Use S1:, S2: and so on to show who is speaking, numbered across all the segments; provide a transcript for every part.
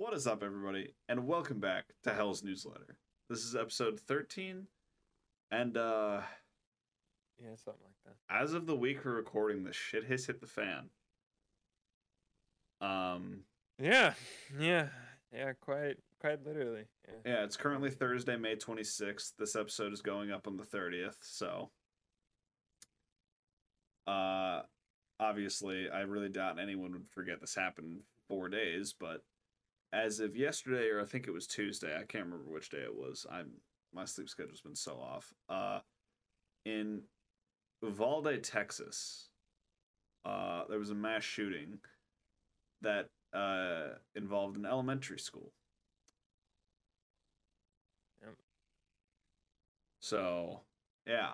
S1: What is up, everybody, and welcome back to Hell's Newsletter. This is episode 13, and uh,
S2: Yeah, something like that.
S1: as of the week we're recording, the shit has hit the fan. Um,
S2: Yeah, yeah, yeah. Quite, quite literally. Yeah.
S1: yeah, it's currently Thursday, May 26th. This episode is going up on the 30th, so uh, obviously, I really doubt anyone would forget this happened four days, but as of yesterday, or I think it was Tuesday, I can't remember which day it was. I'm my sleep schedule's been so off. Uh, in Uvalde, Texas, uh, there was a mass shooting that uh, involved an elementary school.
S2: Yep.
S1: So, yeah,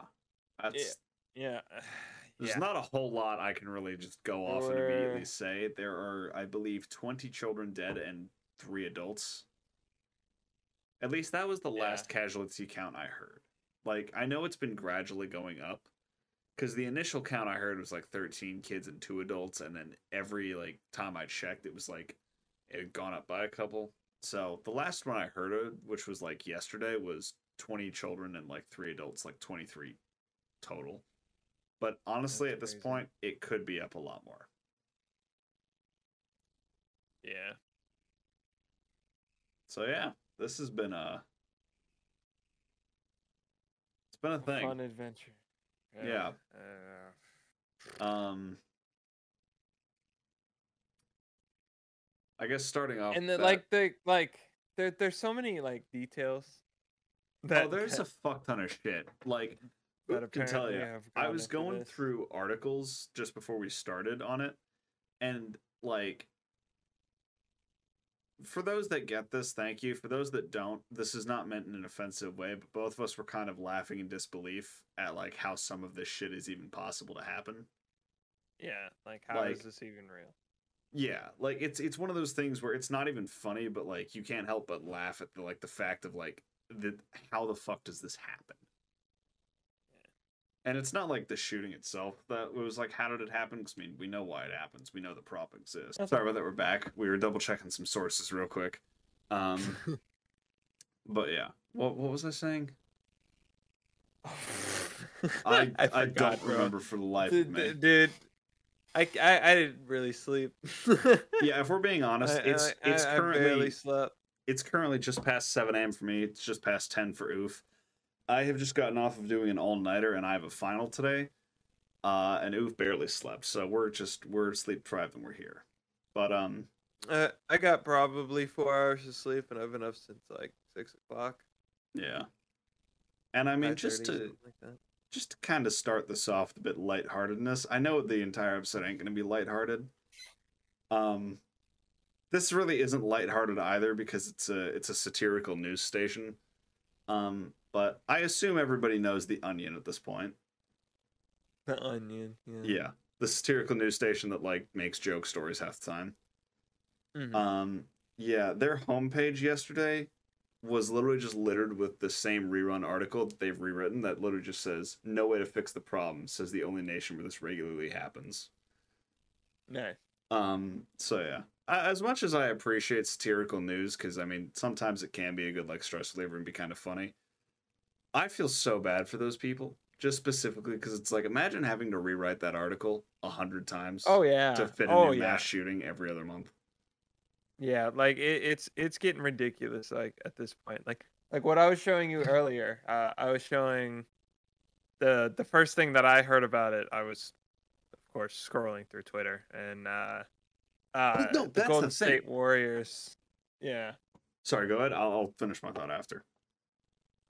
S1: that's
S2: Yeah.
S1: there's
S2: yeah.
S1: not a whole lot I can really just go off and immediately say. There are, I believe, 20 children dead and three adults. At least that was the
S2: Yeah.
S1: last casualty count I heard. Like, I know it's been gradually going up because the initial count I heard was like 13 kids and two adults, and then every like time I checked, it was like it had gone up by a couple. So the last one I heard of, which was like yesterday, was 20 children and like three adults, like 23 total. But honestly,
S2: That's
S1: at this point, it could be up a lot more.
S2: Yeah.
S1: So yeah, this has been a it's been a
S2: A
S1: thing.
S2: Fun adventure.
S1: Yeah.
S2: Uh,
S1: Um I guess starting off
S2: and the,
S1: that-
S2: like the like there there's so many like details. That
S1: oh, there's a fuck ton of shit. Like
S2: that
S1: I can tell you, I was going
S2: this.
S1: through articles just before we started on it, and like, for those that get this, thank you. For those that don't, this is not meant in an offensive way, but both of us were kind of laughing in disbelief at like how some of this shit is even possible to happen.
S2: Yeah, like how is
S1: like-
S2: this even real?
S1: Yeah, like it's it's one of those things where it's not even funny, but like you can't help but laugh at the like the fact of like the how the fuck does this happen? And it's not like the shooting itself that it was like how did it happen? Because I mean we know why it happens. We know the prop exists.
S2: That's
S1: Sorry about that. We're back. We were double checking some sources real quick. Um, but yeah, what what was I saying? I I,
S2: forgot,
S1: don't
S2: bro.
S1: remember for the life
S2: Dude,
S1: of me.
S2: dude, I, I I didn't really sleep.
S1: Yeah, if we're being honest, it's
S2: I-
S1: it's
S2: I- I
S1: currently
S2: slept.
S1: it's currently just past 7 a.m. for me. It's just past 10 for Oof. I have just gotten off of doing an all nighter and I have a final today. Uh, and Oof barely slept, so we're just we're sleep deprived and we're here. But um,
S2: Uh, I got probably four hours of sleep, and I've been up since like six o'clock.
S1: yeah. And I mean, just to
S2: like
S1: just to kind of start this off with a bit lightheartedness. I know the entire episode ain't gonna be lighthearted. Um, this really isn't lighthearted either because it's a it's a satirical news station. Um, but I assume everybody knows the Onion at this point.
S2: The onion. Yeah.
S1: Yeah, the satirical news station that like makes joke stories half the time.
S2: Mhm.
S1: Um, yeah, their homepage yesterday was literally just littered with the same rerun article that they've rewritten that literally just says no way to fix the problem says the only nation where this regularly happens
S2: nice.
S1: um so yeah as much as i appreciate satirical news because i mean sometimes it can be a good like stress reliever and be kind of funny i feel so bad for those people just specifically because it's like imagine having to rewrite that article a hundred times
S2: Oh yeah.
S1: to fit a
S2: oh
S1: new
S2: yeah.
S1: mass shooting every other month
S2: Yeah, like it, it's it's getting ridiculous. Like at this point, like like what I was showing you earlier. Uh, I was showing the the first thing that I heard about it. I was, of course, scrolling through Twitter and uh, uh,
S1: no,
S2: the
S1: that's
S2: Golden. State Warriors. Yeah.
S1: sorry go ahead i'll, I'll finish my thought after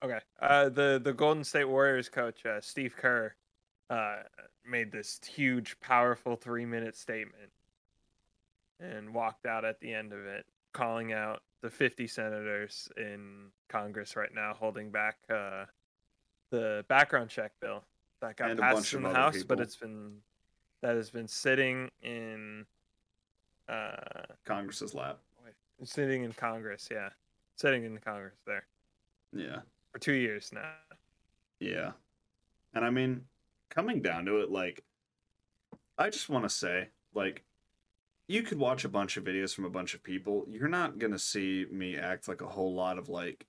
S2: Okay. Uh, the the Golden State Warriors coach uh, Steve Kerr uh, made this huge, powerful three minute statement and walked out at the end of it, calling out the 50 senators in Congress right now holding back uh, the background check bill that got
S1: And
S2: passed in the House, but it's been that has been sitting in uh,
S1: congress's lap
S2: sitting in Congress. Yeah, sitting in Congress there
S1: yeah
S2: for two years now.
S1: Yeah. And I mean, coming down to it, like, I just want to say, like, you could watch a bunch of videos from a bunch of people. You're not gonna see me act like a whole lot of like,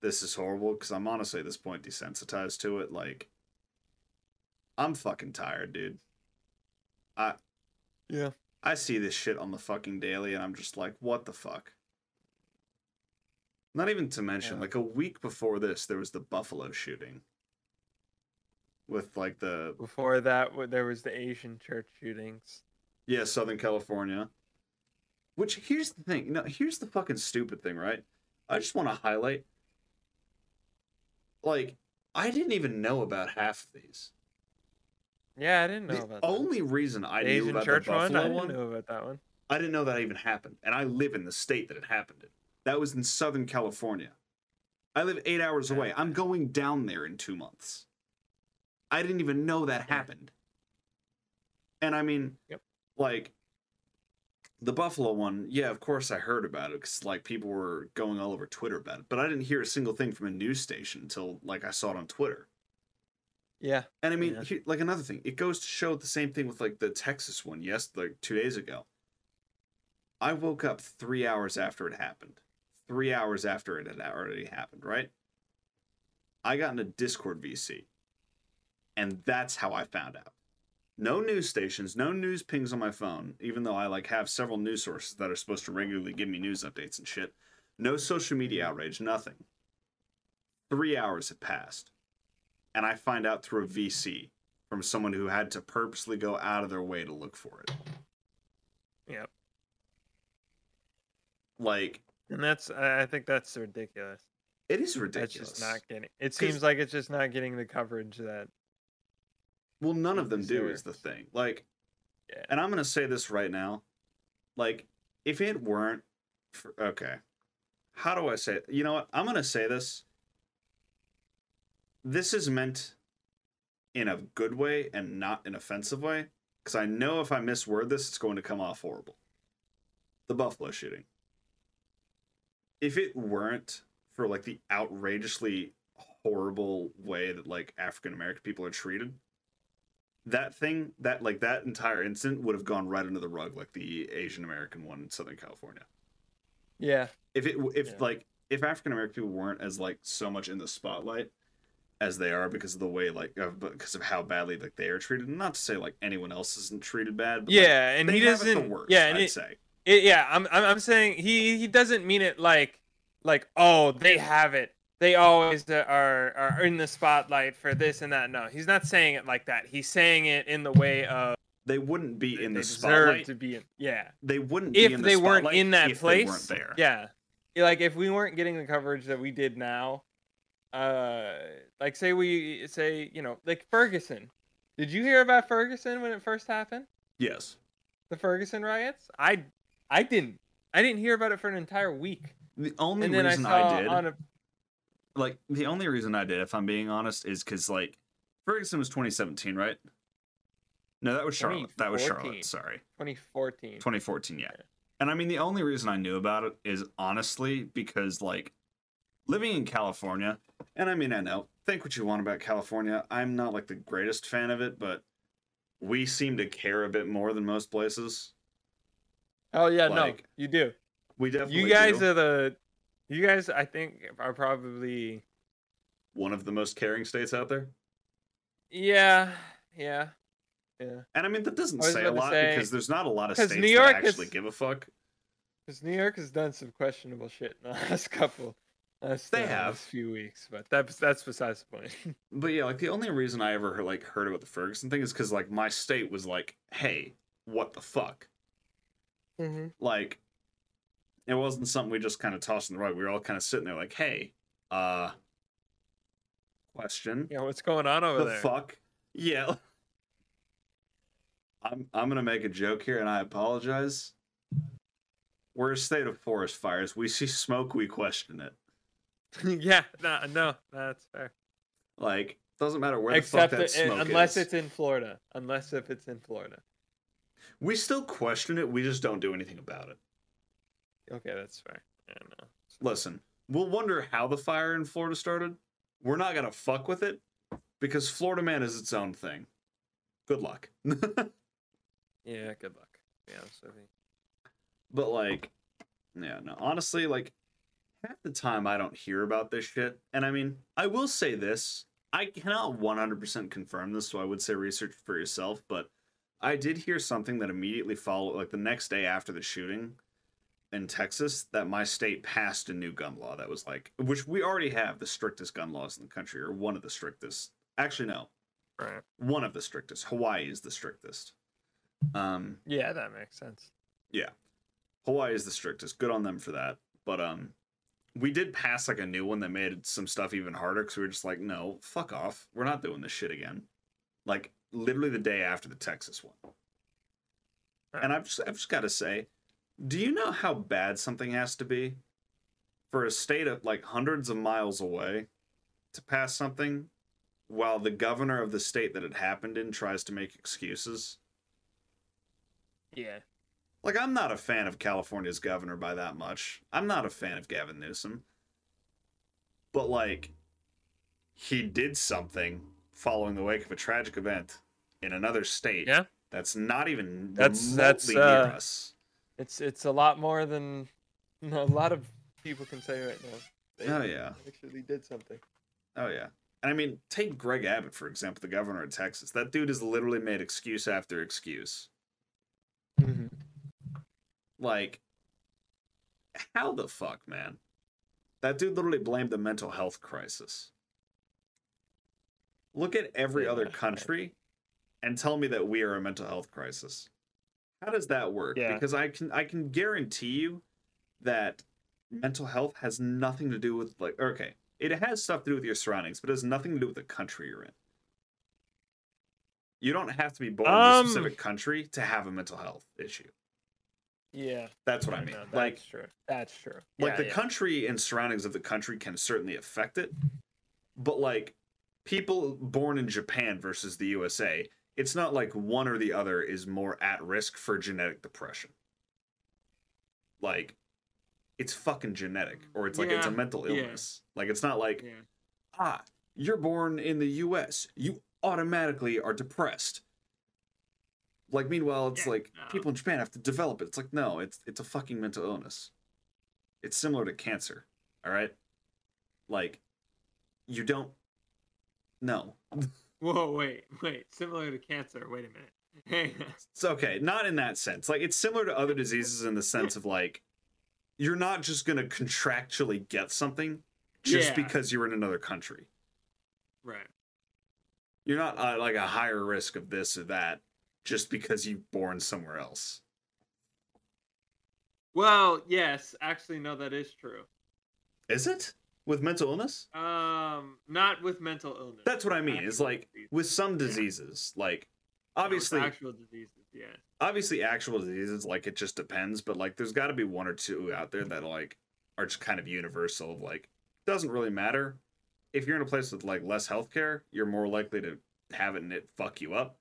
S1: this is horrible because I'm honestly at this point desensitized to it. Like, I'm fucking tired, dude. I
S2: Yeah.
S1: I see this shit on the fucking daily, and I'm just like, what the fuck. Not even to mention,
S2: Yeah.
S1: like a week before this, there was the Buffalo shooting. With like the
S2: Before that, there was the Asian church shootings.
S1: Yeah, Southern California. Which here's the thing. No, here's the fucking stupid thing, right? I just want to highlight. Like, I didn't even know about half of these.
S2: Yeah, I didn't know
S1: the
S2: about that.
S1: only reason I
S2: The
S1: knew
S2: Asian
S1: about
S2: church
S1: the
S2: one.
S1: Buffalo
S2: I didn't
S1: one,
S2: know about that one.
S1: I didn't know that even happened, and I live in the state that it happened in. That was in Southern California. I live eight hours away. I'm going down there in two months. I didn't even know that happened. And I mean,
S2: Yep.
S1: like the Buffalo one, yeah, of course I heard about it because like people were going all over Twitter about it, but I didn't hear a single thing from a news station until like I saw it on Twitter.
S2: Yeah.
S1: And I mean,
S2: Yeah.
S1: here- like another thing, it goes to show the same thing with like the Texas one. Yes, like two days ago. I woke up three hours after it happened. Three hours after it had already happened, right? I got into Discord VC, and that's how I found out. No news stations, no news pings on my phone, even though I like have several news sources that are supposed to regularly give me news updates and shit. No social media mm-hmm. outrage, nothing. Three hours had passed and I find out through a VC from someone who had to purposely go out of their way to look for it.
S2: Yep.
S1: Like
S2: And that's I think that's ridiculous.
S1: it is
S2: That's
S1: ridiculous.
S2: just not getting. It seems like it's just not getting the coverage that.
S1: well, none of them do is the thing. Like,
S2: Yeah.
S1: and I'm gonna say this right now, like if it weren't, for, okay, how do I say it? You know what? I'm gonna say this. This is meant in a good way and not an offensive way, because I know if I misword this, it's going to come off horrible. The Buffalo shooting. If it weren't for like the outrageously horrible way that like African American people are treated, that thing, that like that entire incident would have gone right under the rug, like the Asian American one in Southern California.
S2: Yeah.
S1: If it, if
S2: Yeah.
S1: like, if African American people weren't as like so much in the spotlight as they are because of the way like uh, because of how badly like they are treated. Not to say like anyone else isn't treated bad. But, like,
S2: Yeah, and
S1: they
S2: he
S1: have it the
S2: doesn't.
S1: worst,
S2: yeah, and
S1: I'd
S2: it,
S1: say.
S2: it, yeah, I'm, I'm I'm saying he he doesn't mean it like like oh they have it. They always are are in the spotlight for this and that. No, he's not saying it like that. He's saying it in the way of
S1: They wouldn't be in the spotlight.
S2: to be in. Yeah,
S1: They wouldn't be
S2: if
S1: in the
S2: they weren't in that place,
S1: They weren't there.
S2: Yeah, Like if we weren't getting the coverage that we did now, uh, like say we say you know like Ferguson. Did you hear about Ferguson when it first happened?
S1: Yes.
S2: The Ferguson riots? I I didn't. I didn't hear about it for an entire week.
S1: The only reason
S2: I
S1: I did,
S2: on a
S1: like, the only reason I did, if I'm being honest, is because like Ferguson was 2017, right? No, that was Charlotte. That was Charlotte. Sorry,
S2: 2014.
S1: 2014. Yeah.
S2: Yeah.
S1: And I mean, the only reason I knew about it is honestly because like living in California, and I mean, I know, think what you want about California. I'm not like the greatest fan of it, but we seem to care a bit more than most places.
S2: Oh yeah,
S1: Like,
S2: no, you do.
S1: We definitely
S2: You guys
S1: do.
S2: are the. You guys, I think, are probably.
S1: one of the most caring states out there.
S2: Yeah, yeah, yeah.
S1: And I mean, that doesn't say a lot
S2: say-
S1: because there's not a lot of states
S2: New York
S1: that actually
S2: is-
S1: give a fuck.
S2: Because New York has done some questionable shit in the last couple. Last,
S1: They
S2: uh,
S1: have.
S2: last few weeks, but that's that's besides the point.
S1: But yeah, like the only reason I ever heard, like heard about the Ferguson thing is because like my state was like, "Hey, what the fuck?"
S2: mm-hmm.
S1: Like, it wasn't something we just kind of tossed in the rug. We were all kind of sitting there like, "Hey, uh, question,
S2: Yeah, what's going on over there?
S1: the
S2: there?
S1: fuck?" Yeah. I'm I'm gonna make a joke here, and I apologize. We're a state of forest fires. We see smoke, we question it.
S2: yeah, no, no, that's fair.
S1: Like, doesn't matter where
S2: Except
S1: the fuck that
S2: that-
S1: smoke
S2: unless
S1: is.
S2: it's in Florida, unless if it's in Florida.
S1: We still question it. We just don't do anything about it.
S2: Okay, that's fair. Yeah, no.
S1: Listen, we'll wonder how the fire in Florida started. We're not gonna fuck with it because Florida man is its own thing. Good luck.
S2: Yeah, good luck. Yeah, so
S1: But like, yeah, no, honestly, like half the time I don't hear about this shit. And I mean, I will say this. I cannot 100% confirm this, so I would say research for yourself, but I did hear something that immediately followed, like the next day after the shooting in Texas, that my state passed a new gun law that was like, which we already have the strictest gun laws in the country, or one of the strictest. Actually, no,
S2: Right.
S1: one of the strictest. Hawaii is the strictest. Um,
S2: Yeah, that makes sense. Yeah.
S1: Hawaii is the strictest. Good on them for that. But um, we did pass like a new one that made some stuff even harder because we were just like, no, fuck off. We're not doing this shit again. Like literally the day after the Texas one. And I've just, I've just got to say, do you know how bad something has to be for a state of like hundreds of miles away to pass something while the governor of the state that it happened in tries to make excuses?
S2: Yeah.
S1: Like, I'm not a fan of California's governor by that much. I'm not a fan of Gavin Newsom. But, like, he did something following the wake of a tragic event in another state
S2: Yeah.
S1: that's not even
S2: That's-
S1: remotely
S2: that's,
S1: near
S2: uh,
S1: us.
S2: It's it's a lot more than a lot of people can say right now. They
S1: Oh, yeah.
S2: actually did something.
S1: Oh, yeah. And I mean, take Greg Abbott, for example, the governor of Texas. That dude has literally made excuse after excuse.
S2: Mm-hmm.
S1: Like, how the fuck, man? That dude literally blamed the mental health crisis. Look at every
S2: Yeah,
S1: other country and tell me that we are a mental health crisis. How does that work?
S2: Yeah.
S1: Because I can I can guarantee you that mental health has nothing to do with like okay, it has stuff to do with your surroundings, but it has nothing to do with the country you're in. You don't have to be born in a
S2: Um,
S1: specific country to have a mental health issue.
S2: Yeah.
S1: That's what I
S2: no,
S1: mean.
S2: that's
S1: like
S2: true. That's true.
S1: like
S2: Yeah,
S1: the
S2: yeah.
S1: country and surroundings of the country can certainly affect it but like people born in japan versus the usa it's not like one or the other is more at risk for genetic depression like it's fucking genetic or it's like it's a
S3: Yeah,
S1: mental
S3: yeah.
S1: illness like it's not like
S3: Yeah.
S1: ah you're born in the us you automatically are depressed like meanwhile it's
S3: Yeah,
S1: like
S3: no.
S1: people in japan have to develop it it's like no it's it's a fucking mental illness it's similar to cancer all right like you don't no
S3: Whoa, wait, wait. Similar to cancer. Wait a minute. Hey,
S1: it's okay not in that sense like it's similar to other diseases in the sense of like you're not just gonna contractually get something just
S3: Yeah.
S1: because you're in another country
S3: right.
S1: you're not uh, like a higher risk of this or that just because you're born somewhere else
S3: Well, yes, actually, no, that is true.
S1: is it with mental illness
S3: Um, not with mental illness.
S1: that's what i mean is like
S3: disease.
S1: with some diseases like
S3: No,
S1: obviously
S3: actual diseases. Yeah.
S1: obviously actual diseases like it just depends but like there's got to be one or two out there that like are just kind of universal of like doesn't really matter if you're in a place with like less healthcare you're more likely to have it and it fuck you up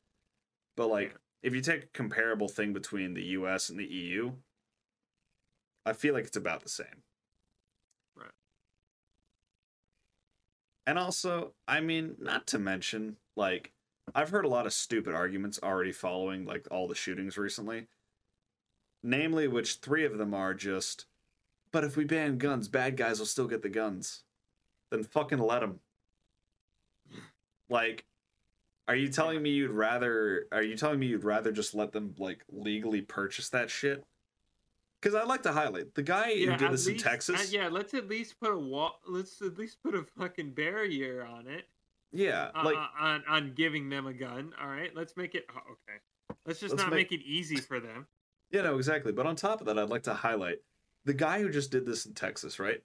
S1: but like if you take a comparable thing between the us and the eu i feel like it's about the same
S3: Right.
S1: and also i mean not to mention like I've heard a lot of stupid arguments already following like all the shootings recently. Namely, which three of them are just, but if we ban guns, bad guys will still get the guns. Then fucking let them. Like, are you telling me you'd rather? Are you telling me you'd rather just let them like legally purchase that shit? Because I'd like to highlight the guy who did this in
S3: least- uh,
S1: Texas.
S3: yeah, let's at least put a wall. Let's at least put a fucking barrier on it.
S1: yeah,
S3: uh,
S1: like
S3: uh, on on giving them a gun. All right, let's make it oh, okay. Let's just
S1: Let's
S3: not
S1: make-
S3: make... it easy for them.
S1: Yeah, no, exactly. But on top of that, I'd like to highlight the guy who just did this in Texas, right?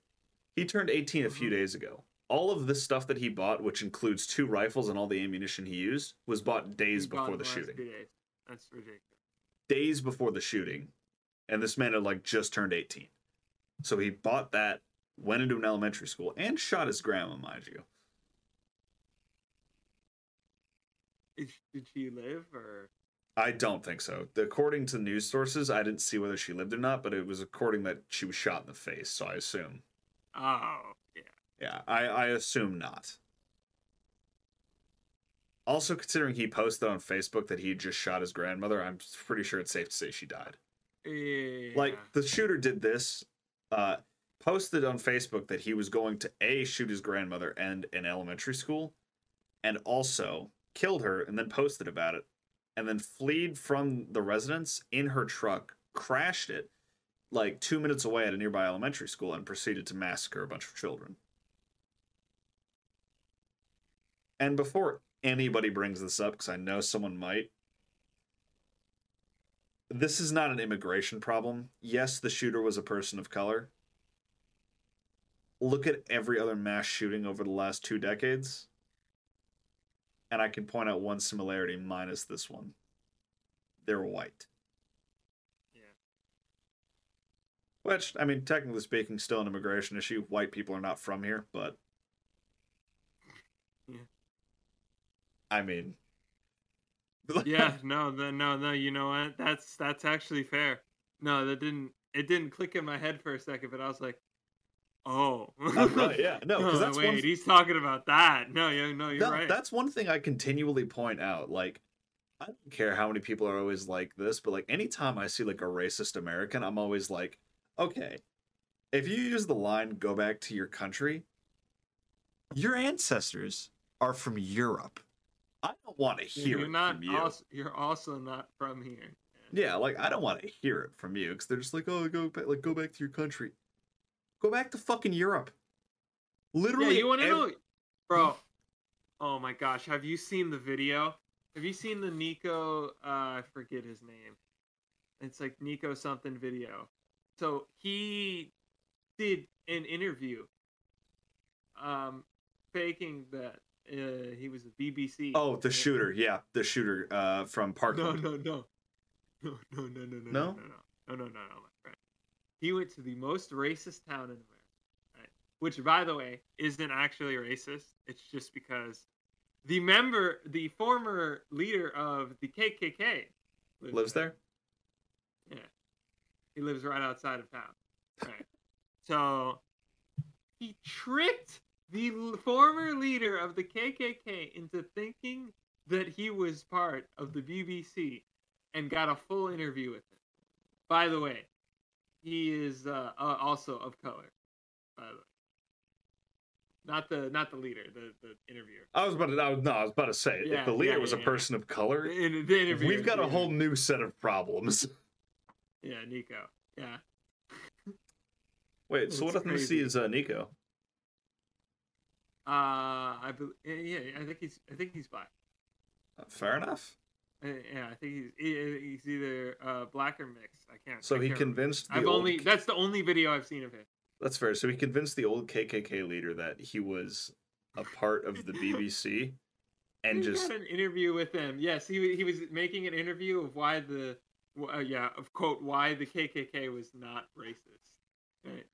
S1: He turned 18 a few
S3: Mhm.
S1: days ago. All of this stuff that he bought, which includes two rifles and all the ammunition he used, was bought days
S3: bought
S1: before the shooting.
S3: days. That's ridiculous.
S1: Days before the shooting. And this man had like just turned 18. So he bought that, went into an elementary school, and shot his grandma, mind you.
S3: Is, did she live or?
S1: I don't think so. According to news sources, I didn't see whether she lived or not, but it was according that she was shot in the face, so I assume.
S3: Oh, yeah.
S1: I, I assume not. Also, considering he posted on Facebook that he just shot his grandmother, I'm pretty sure it's safe to say she died.
S2: Yeah.
S1: Like the shooter did this, uh, posted on Facebook that he was going to a shoot his grandmother and an elementary school, and also killed her, and then posted about it, and then fled from the residence in her truck, crashed it, like two minutes away at a nearby elementary school, and proceeded to massacre a bunch of children. And before anybody brings this up, because I know someone might, this is not an immigration problem. Yes, the shooter was a person of color. Look at every other mass shooting over the last two decades. And I can point out one similarity minus this one. They're white.
S2: Yeah.
S1: Which, I mean, technically speaking, still an immigration issue. White people are not from here, but.
S2: Yeah.
S1: I mean.
S2: yeah, no, the, no, no. You know what? That's that's actually fair. No, that didn't. It didn't click in my head for a second, but I was like, oh,
S1: Uh, right, yeah. No,
S2: Oh,
S1: that's
S2: wait,
S1: one
S2: he's talking about that. No, yeah, no, you're
S1: No,
S2: right.
S1: That's one thing I continually point out. Like, I don't care how many people are always like this, but like anytime I see like a racist American, I'm always like, okay, if you use the line "go back to your country," your ancestors are from Europe. I don't want to hear
S2: you're
S1: it
S2: not
S1: from you.
S2: also you're also not from here.
S1: Yeah, like I don't want to hear it from you because they're just like, oh, go back, like go back to your country. Go back to fucking Europe.
S2: Yeah,
S1: Literally,
S2: you want to know, bro? Oh my gosh, have you seen the video? Have you seen the Nico? Uh, I forget his name. It's like Nico something video. So he did an interview, um, faking that uh, he was a BBC.
S1: Oh, the shooter. Yeah, the shooter uh, from
S2: No,
S1: Parkland.
S2: no, no, no, no, no, no, no,
S1: No?
S2: no, no, no, no, no, no, my friend. He went to the most racist town in America, right? Which, by the way, isn't actually racist. It's just because the member, the former leader of the KKK,
S1: Lives there.
S2: Yeah, he lives right outside of town. Right. so he tricked the former leader of the KKK into thinking that he was part of the BBC and got a full interview with him. By the way, he is uh, uh, also of color. By the way, not the not the leader, the the interviewer.
S1: I was about to. I was, no, I was about to say
S2: Yeah,
S1: if the leader
S2: yeah,
S1: was
S2: yeah,
S1: a person of color,
S2: the interviewer
S1: we've got a whole new set of problems.
S2: Yeah, Nico. Yeah.
S1: Wait, so what ethnicity
S2: crazy.
S1: is uh, Nico?
S2: Uh, I bel yeah, I think he's I think he's black.
S1: Uh, Fair enough.
S2: Uh, Yeah, I think he's he- he's either uh black or mixed. I can't.
S1: So
S2: I
S1: he
S2: can't remember.
S1: convinced the
S2: I've
S1: old.
S2: only that's the only video I've seen of him.
S1: That's fair. So he convinced the old KKK leader that he was a part of the BBC, and
S2: He
S1: just
S2: had an interview with him. Yes, he wa- he was making an interview of why the wh- uh, yeah of quote why the KKK was not racist. Right.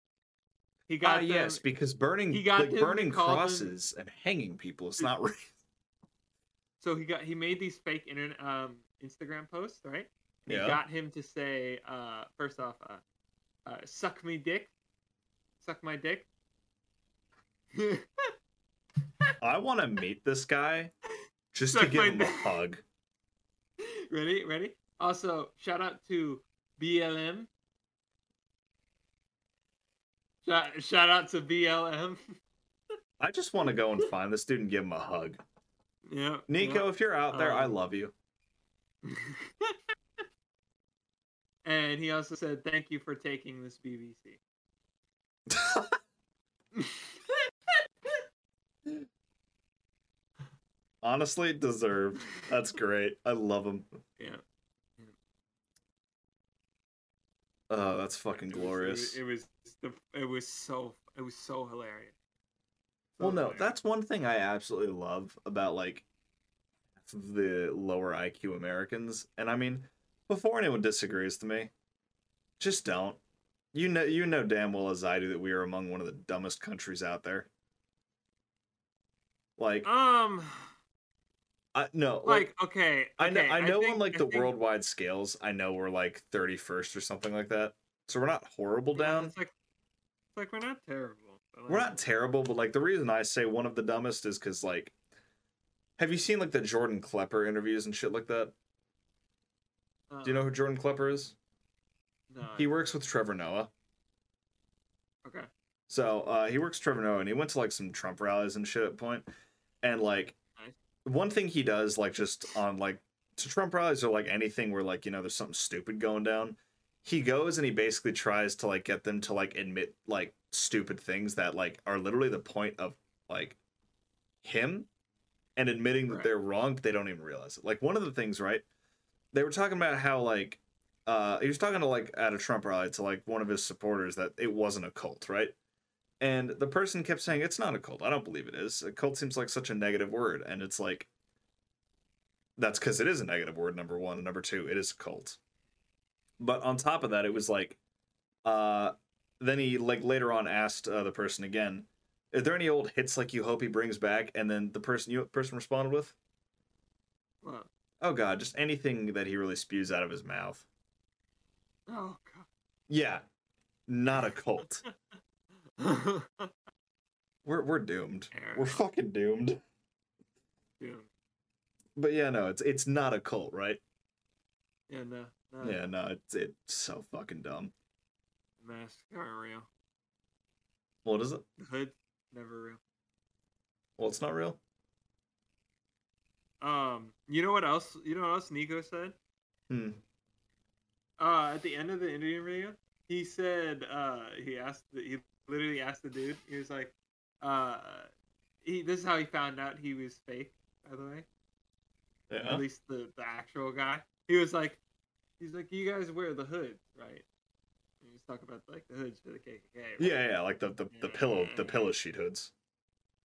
S2: He
S1: ah
S2: got them-
S1: yes, because burning
S2: he got
S1: like burning
S2: them-
S1: crosses and hanging people is not right.
S2: So he got he made these fake internet um Instagram posts, right? And
S1: Yeah.
S2: He got him to say uh first off uh, uh suck me dick. Suck my dick.
S1: I want to meet this guy just to
S2: Suck
S1: give
S2: my
S1: him a hug.
S2: ready? Ready? Also, shout out to BLM. Shout, shout out to BLM.
S1: I just want to go and find this dude and give him a hug.
S2: yeah.
S1: Nico, if you're out there, I
S2: Um,
S1: love you.
S2: and he also said, "Thank you for taking this BBC."
S1: Honestly, deserved. That's great. I love him.
S2: yeah.
S1: Oh, that's fucking glorious.
S2: It was, it was the it was so it was so hilarious.
S1: Well, no,
S2: hilarious.
S1: that's one thing I absolutely love about like the lower IQ Americans. And I mean, before anyone disagrees to me, just don't. You know, you know damn well as I do that we are among one of the dumbest countries out there. Like,
S2: um
S1: I no, like,
S2: like okay,
S1: I know, I know
S2: think-
S1: on like the
S2: think-
S1: worldwide scales, I know we're like thirty first or something like that. So we're not horrible
S2: yeah,
S1: down.
S2: It's like it's like we're not terrible. but,
S1: We're
S2: like,
S1: not terrible, but like the reason I say one of the dumbest is because like, have you seen like the Jordan Klepper interviews and shit like that? Do you know
S2: uh,
S1: who Jordan Klepper is?
S2: No.
S1: He works with Trevor Noah.
S2: okay.
S1: So uh, he works with Trevor Noah, and he went to like some Trump rallies and shit at. And like. One thing he does, like just on like to Trump rallies or like anything where like you know there's something stupid going down, he goes and he basically tries to like get them to like admit like stupid things that like are literally the point of like him and admitting that
S2: Right.
S1: they're wrong, but they don't even realize it. Like one of the things, right? They were talking about how like uh he was talking to like at a Trump rally to like one of his supporters that it wasn't a cult, right? And the person kept saying it's not a cult. I don't believe it is. A cult seems like such a negative word, and it's like that's because it is a negative word. Number one, and number two, it is a cult. But on top of that, it was like, uh, then he like later on asked uh, the person again, "Are there any old hits like you hope he brings back?" And then the person you person responded with,
S2: Well,
S1: "Oh God, just anything that he really spews out of his mouth."
S2: oh God.
S1: Yeah, not a cult. we're we're doomed. We're fucking doomed.
S2: Yeah.
S1: But yeah, no, it's it's not a cult, right?
S2: Yeah, no. no
S1: Yeah, no, it's it's so fucking dumb.
S2: Masks aren't real.
S1: What is it?
S2: The hood, never real.
S1: Well, it's not real.
S2: Um, you know what else? You know what else Nico said?
S1: Hmm.
S2: Uh, at the end of the interview video, he said, uh, he asked, the, he literally asked the dude. He was like, uh, he. This is how he found out he was fake. By the way,
S1: Yeah.
S2: at least the the actual guy. He was like, he's like, you guys wear the hood, right? And he was talking about like the hoods for the KKK. right?
S1: Yeah, yeah, like the, the, the pillow the pillow sheet hoods.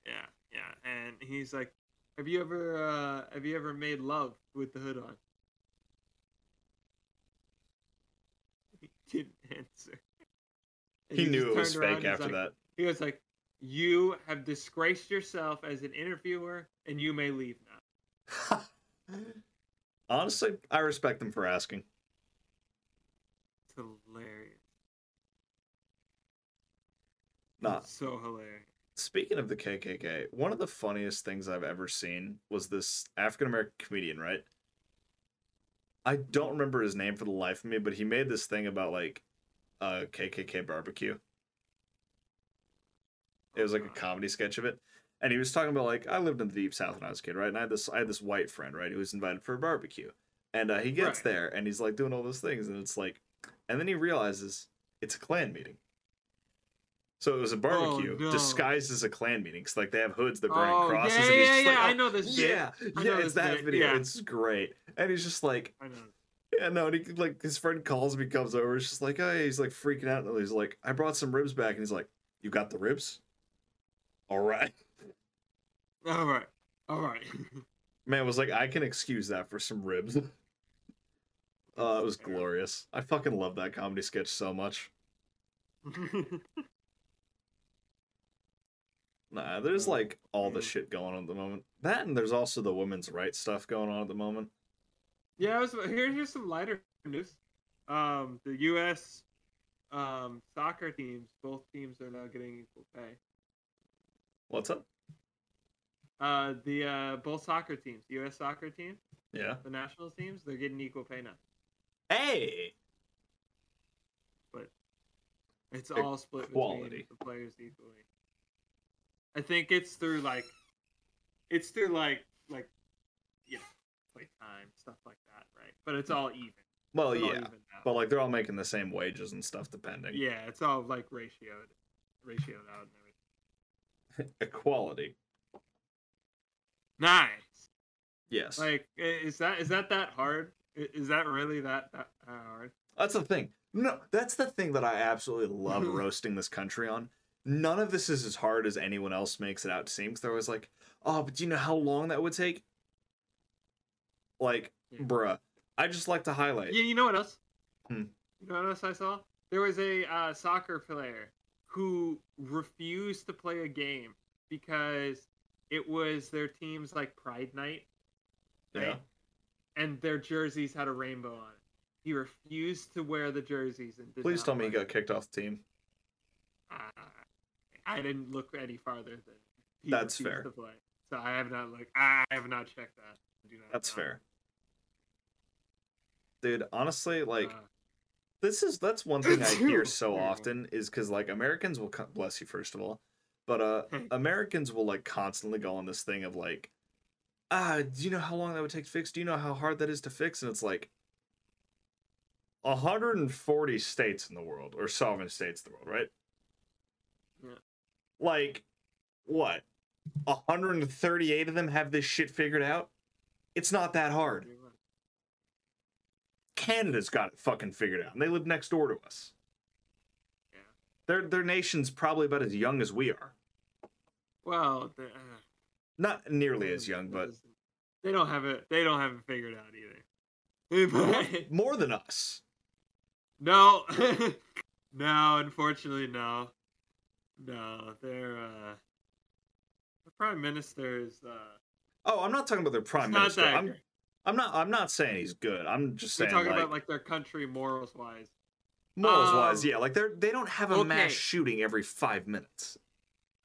S2: Yeah, yeah. And he's like, "Have you ever uh have you ever made love with the hood on?" He didn't answer. And
S1: He knew it was fake after
S2: like-
S1: that.
S2: He was like, "You have disgraced yourself as an interviewer, and you may leave now."
S1: Honestly, I respect them for asking.
S2: It's hilarious.
S1: Nah.
S2: It's so hilarious.
S1: Speaking of the KKK, one of the funniest things I've ever seen was this African American comedian, right? I don't remember his name for the life of me, but he made this thing about like uh KKK barbecue. It was like a comedy sketch of it. And he was talking about like I lived in the deep south when I was a kid, right? And I had this I had this white friend, right, who was invited for a barbecue. And uh, he gets
S2: Right.
S1: there and he's like doing all those things, and it's like and then he realizes it's a Klan meeting. So it was a barbecue
S2: no.
S1: disguised as a Klan meeting. Cause like they have hoods, they're burning
S2: Oh,
S1: crosses,
S2: yeah,
S1: and he's
S2: yeah,
S1: just like,
S2: yeah, I
S1: "Oh,
S2: know this bit.
S1: Yeah,
S2: I
S1: yeah, it's that
S2: bit,
S1: video.
S2: yeah.
S1: It's great. And he's just like, Yeah, no, and he like his friend calls he comes over, he's just like, oh, yeah, he's like freaking out. And he's like, I brought some ribs back, and he's like, You got the ribs? All right.
S2: All right, all right.
S1: Man was like, I can excuse that for some ribs. Oh, it was glorious. I fucking love that comedy sketch so much. Nah, there's
S2: Oh,
S1: like all the
S2: mm.
S1: shit going on at the moment. That and there's also the women's rights stuff going on at the moment.
S2: Yeah, I was, here's some lighter news. Um, the U.S. Um, soccer teams, both teams are now getting equal pay.
S1: What's up?
S2: Uh, the uh, both soccer teams, U.S. soccer team,
S1: Yeah.
S2: the national teams, they're getting equal pay now.
S1: Hey.
S2: But it's all split
S1: Equality.
S2: between the players equally. I think it's through like, it's through like like, yeah, play time stuff like? But it's all even.
S1: Well,
S2: It's
S1: yeah,
S2: out.
S1: but like they're all making the same wages and stuff, depending.
S2: yeah, it's all like ratioed, ratioed out and everything.
S1: Equality.
S2: Nice.
S1: Yes.
S2: Like, is that is that that hard? Is that really that that hard?
S1: That's the thing. No, that's the thing that I absolutely love roasting this country on. None of this is as hard as anyone else makes it out to seem. Because they're always like, "Oh, but do you know how long that would take?" Like,
S2: Yeah.
S1: bruh, I just like to highlight.
S2: Yeah, you know what else?
S1: Hmm.
S2: You know what else I saw? There was a uh, soccer player who refused to play a game because it was their team's like Pride Night, right?
S1: Yeah.
S2: And their jerseys had a rainbow on it. He refused to wear the jerseys and
S1: Please tell me he got kicked off the team.
S2: Uh, I didn't look any farther than he
S1: That's fair.
S2: to play. So I have not looked. I have not checked that. Not
S1: That's
S2: know.
S1: fair. Dude, honestly, like,
S2: Uh,
S1: This is that's one thing I hear so
S2: There
S1: often is because like Americans will co- bless you first of all, but uh Americans will like constantly go on this thing of like, ah, do you know how long that would take to fix? Do you know how hard that is to fix? And it's like, 140 states in the world or sovereign states in the world, right?
S2: Yeah.
S1: Like, what? 138 of them have this shit figured out. It's not that hard. Canada's got it fucking figured out, and they live next door to us.
S2: Yeah.
S1: Their their nation's probably about as young as we are.
S2: Well, uh,
S1: Not nearly as young, but
S2: they don't have it. They don't have it figured out either.
S1: more, than us.
S2: no, no. Unfortunately, no, no. They're uh, the prime minister is uh,
S1: Oh, I'm not talking about their prime
S2: it's not
S1: minister.
S2: that
S1: I'm. I'm not. I'm not saying he's good. I'm just
S2: We're
S1: saying
S2: talking
S1: like,
S2: about like their country morals wise.
S1: morals wise,
S2: um,
S1: yeah. Like they're they don't have a
S2: okay.
S1: mass shooting every five minutes.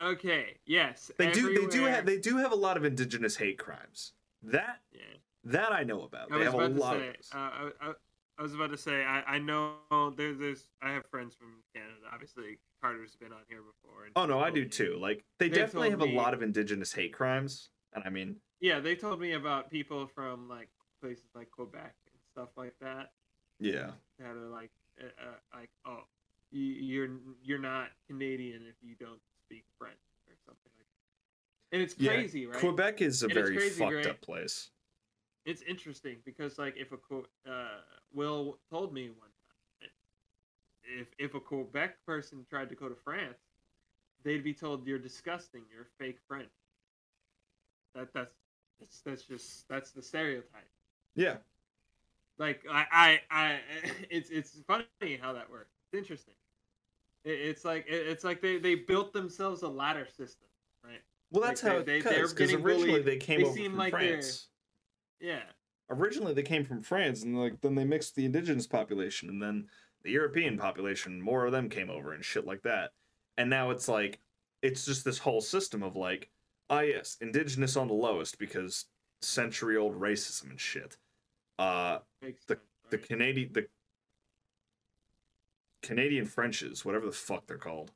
S2: Okay. Yes.
S1: They do. They do have. They do have a lot of indigenous hate crimes. That
S2: Yeah.
S1: that I know about.
S2: I
S1: They
S2: was
S1: have a
S2: about to
S1: lot
S2: say.
S1: of those.
S2: Uh, I, I, I was about to say. I, I know there, there's. I have friends from Canada. Obviously, Carter's been on here before. And
S1: oh no, I do
S2: me-
S1: too. Like they
S2: they
S1: definitely have
S2: told
S1: a lot of indigenous hate crimes, and I mean,
S2: Yeah, they told me about people from like places like Quebec and stuff like that
S1: yeah.
S2: that are like, uh, uh, like, oh, you, you're you're not Canadian if you don't speak French or something like. that. And it's
S1: Yeah,
S2: crazy, right?
S1: Quebec is a
S2: And
S1: very
S2: crazy,
S1: fucked
S2: right?
S1: up place.
S2: it's interesting because like if a uh, Will told me one time if if a Quebec person tried to go to France, they'd be told you're disgusting, you're fake French. That that's that's, that's just that's the stereotype.
S1: Yeah.
S2: Like I I, I it's it's funny how that works. It's interesting. It, it's like it, it's like they they built themselves a ladder system, right?
S1: Well, that's
S2: they-
S1: how
S2: they-
S1: it
S2: they're.
S1: Because
S2: getting
S1: originally they came
S2: They
S1: over from
S2: like
S1: France.
S2: Yeah.
S1: Originally they came from France, and like then they mixed the indigenous population, and then the European population. More of them came over and shit like that. And now it's like it's just this whole system of like, ah yes, indigenous on the lowest because century old racism and shit. Uh, The- the? Canadian the Canadian Frenches, whatever the fuck they're called.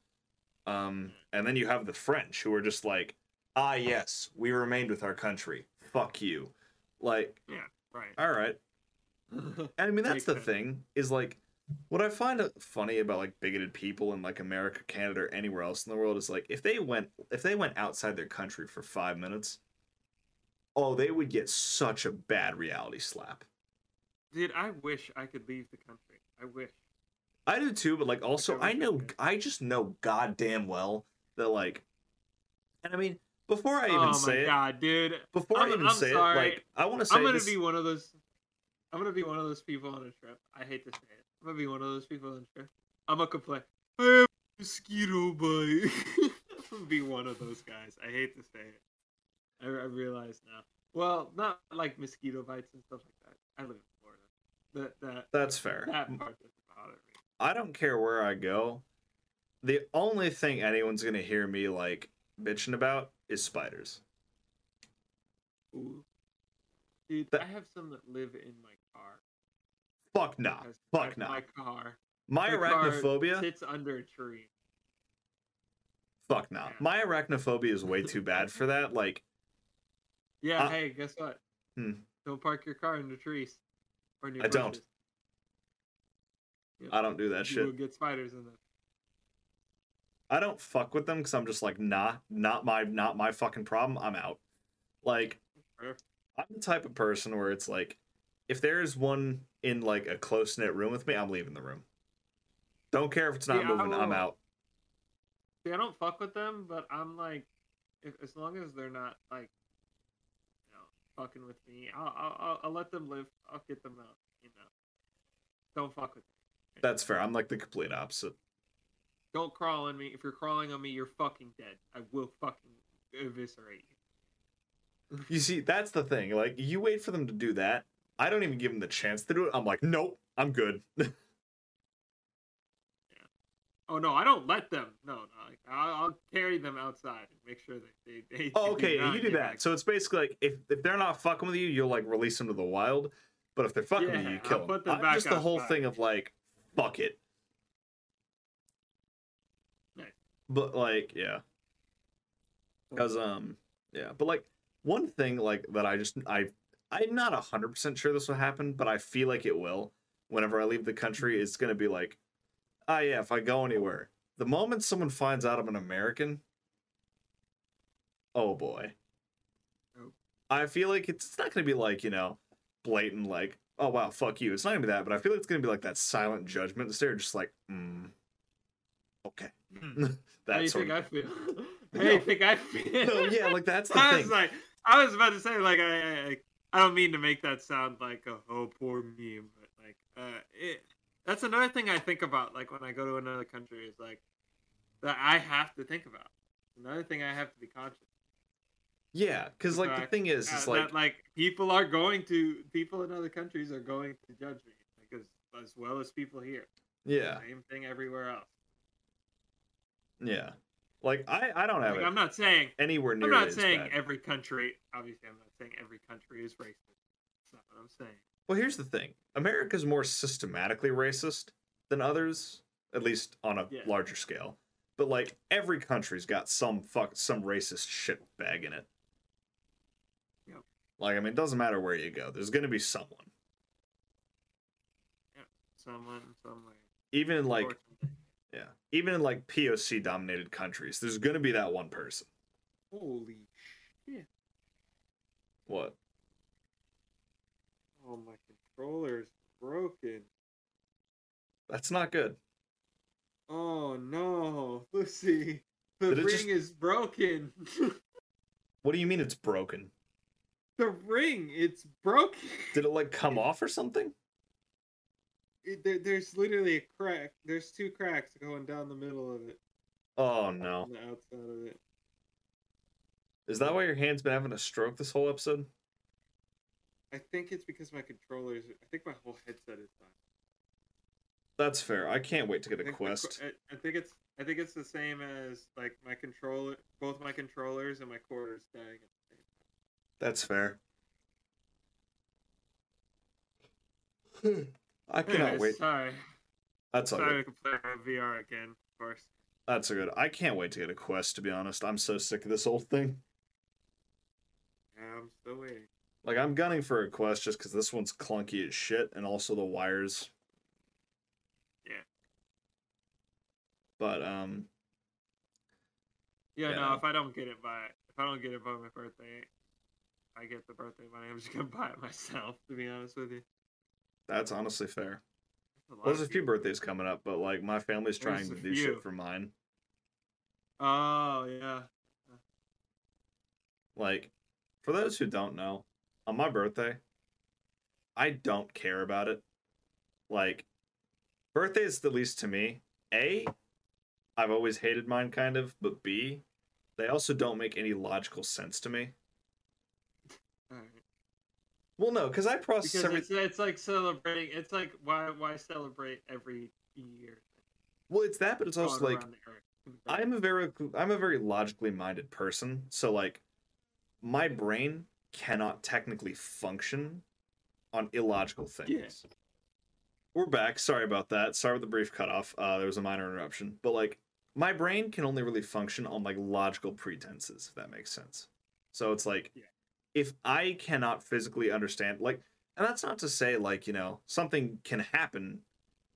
S1: Um, and then you have the French who are just like, ah, yes, we remained with our country. Fuck you. Like, yeah,
S2: right.
S1: all right. And I mean, that's the thing is like, what I find uh, funny about like bigoted people in like America, Canada, or anywhere else in the world is like if they went if they went outside their country for five minutes, oh, they would get such a bad reality slap.
S2: Dude, I wish I could leave the country. I wish.
S1: I do too, but like also
S2: I
S1: I
S2: I
S1: know. I just know goddamn well that like and I mean before I even
S2: oh
S1: say
S2: my
S1: it
S2: god, dude.
S1: before i
S2: I'm-
S1: even
S2: I'm
S1: say
S2: sorry.
S1: it like I want to say
S2: I'm gonna
S1: this,
S2: be one of those. I'm gonna be one of those people on a trip. I hate to say it. I'm gonna be one of those people trip. I'm gonna complain. I have a mosquito bite. I'm gonna be one of those guys. I hate to say it. I, I realize now. Well, not like mosquito bites and stuff like that. I live in Florida. That that
S1: that's fair.
S2: that part doesn't bother me.
S1: I don't care where I go. The only thing anyone's gonna hear me like bitching about is spiders.
S2: Ooh. Dude,
S1: That-
S2: I have some that live in my.
S1: Fuck nah. Fuck nah.
S2: My car.
S1: My
S2: car
S1: arachnophobia.
S2: sits under a tree.
S1: Fuck nah.
S2: Yeah.
S1: My arachnophobia is way too bad for that. Like
S2: Yeah,
S1: Uh,
S2: hey, guess what?
S1: Hmm.
S2: Don't park your car in the trees. Or near
S1: I don't.
S2: Yep.
S1: I don't do that
S2: You
S1: shit.
S2: get spiders in them.
S1: I don't fuck with them because I'm just like nah, not my not my fucking problem. I'm out. Like. I'm the type of person where it's like, if there's one in like a close knit room with me, I'm leaving the room. Don't care if it's not
S2: See,
S1: moving. I'm out.
S2: See, I don't fuck with them, but I'm like, if, as long as they're not like, you know, fucking with me, I'll, I'll, I'll, I'll let them live. I'll get them out. You know, don't fuck with me.
S1: That's fair. I'm like the complete opposite.
S2: Don't crawl on me. If you're crawling on me, you're fucking dead. I will fucking eviscerate you.
S1: You see, that's the thing. Like, you wait for them to do that. I don't even give them the chance to do it. I'm like, nope, I'm good.
S2: Oh no, I don't let them. No, no, like, I'll, I'll carry them outside and make sure that they. they
S1: oh, okay,
S2: not
S1: you do that.
S2: back.
S1: So it's basically like if if they're not fucking with you, you'll like release them to the wild. But if they're fucking with you, you kill
S2: I'll
S1: them.
S2: put them
S1: I'm
S2: back
S1: just the whole
S2: outside.
S1: thing of like, fuck it.
S2: Nice.
S1: But like, yeah. Cause um, yeah. But like one thing like that I just I I'm not hundred percent sure this will happen, but I feel like it will. Whenever I leave the country, it's gonna be like, ah, yeah. If I go anywhere, the moment someone finds out I'm an American, oh boy.
S2: Oh.
S1: I feel like it's, it's not gonna be like you know, blatant like, oh wow, fuck you. It's not gonna be that, but I feel like it's gonna be like that silent judgment instead of just like, mm, okay,
S2: Hmm.
S1: that
S2: How do you think
S1: of.
S2: I feel? How do you think I feel?
S1: No, yeah, like that's the
S2: I
S1: thing.
S2: was like, I was about to say, like, I, I, I- don't mean to make that sound like, a, oh, poor me, but like, uh, it, that's another thing I think about, like, when I go to another country, is like, that I have to think about. Another thing I have to be conscious.
S1: yeah, because like the thing is,
S2: uh,
S1: is like
S2: that, like people are going to people in other countries are going to judge me, like, as, as well as people here.
S1: yeah,
S2: Same thing everywhere else.
S1: yeah. Like I, I don't have
S2: Like,
S1: it
S2: I'm not saying
S1: anywhere near.
S2: I'm not saying
S1: bad.
S2: every country. Obviously, I'm not saying every country is racist. That's not what I'm saying.
S1: Well, here's the thing: America's more systematically racist than others, at least on a
S2: Yeah.
S1: larger scale. But like every country's got some fuck some racist shit bag in it.
S2: Yep.
S1: Like I mean, it doesn't matter where you go. There's gonna be someone,
S2: Someone, somewhere.
S1: even in like
S2: or something.
S1: yeah, even in like POC dominated countries. There's gonna be that one person.
S2: Holy shit!
S1: What?
S2: Oh, my controller's broken.
S1: That's not good.
S2: Oh no, Lucy, the ring
S1: just-
S2: is broken.
S1: What do you mean it's broken?
S2: the ring, it's broken.
S1: Did it like come off or something?
S2: It- there, there's literally a crack. There's two cracks going down the middle of it,
S1: Oh no.
S2: on the outside of it.
S1: Is that why your hand's been having a stroke this whole episode?
S2: I think it's because my controllers. I think my whole headset is dying.
S1: That's fair. I can't wait to get
S2: I
S1: a
S2: think the
S1: quest.
S2: I, I think it's. I think it's the same as like my controller. Both my controllers and my quarters dying at the same time.
S1: That's fair. I cannot
S2: Anyways,
S1: wait.
S2: Sorry.
S1: That's
S2: Sorry
S1: good.
S2: to play VR again, of course.
S1: That's a good. I can't wait to get a quest. To be honest, I'm so sick of this old thing.
S2: Yeah, I'm still waiting.
S1: Like I'm gunning for a quest just because this one's clunky as shit, and also the wires.
S2: Yeah.
S1: But um,
S2: Yeah,
S1: Yeah.
S2: no. If I don't get it by if I don't get it by my birthday, I get the birthday money. I'm just gonna buy it myself. To be honest with you.
S1: That's honestly fair. There's a few birthdays coming up, but like my family's trying
S2: There's
S1: to do
S2: few.
S1: shit for mine.
S2: Oh yeah.
S1: Like, for those who don't know, on my birthday, I don't care about it. Like, birthdays, the least to me, A, I've always hated mine kind of, but B, they also don't make any logical sense to me. Well, no, because I process
S2: Because it's, it's like celebrating. It's like why why celebrate every year?
S1: Well, it's that, but it's also like
S2: around the earth?
S1: I'm a very I'm a very logically minded person, so like my brain cannot technically function on illogical things.
S2: Yeah.
S1: We're back. Sorry about that. Sorry with the brief cutoff. Uh, there was a minor interruption, but like my brain can only really function on like logical pretenses, if that makes sense. So it's like
S2: Yeah.
S1: If I cannot physically understand, like, and that's not to say like you know something can happen,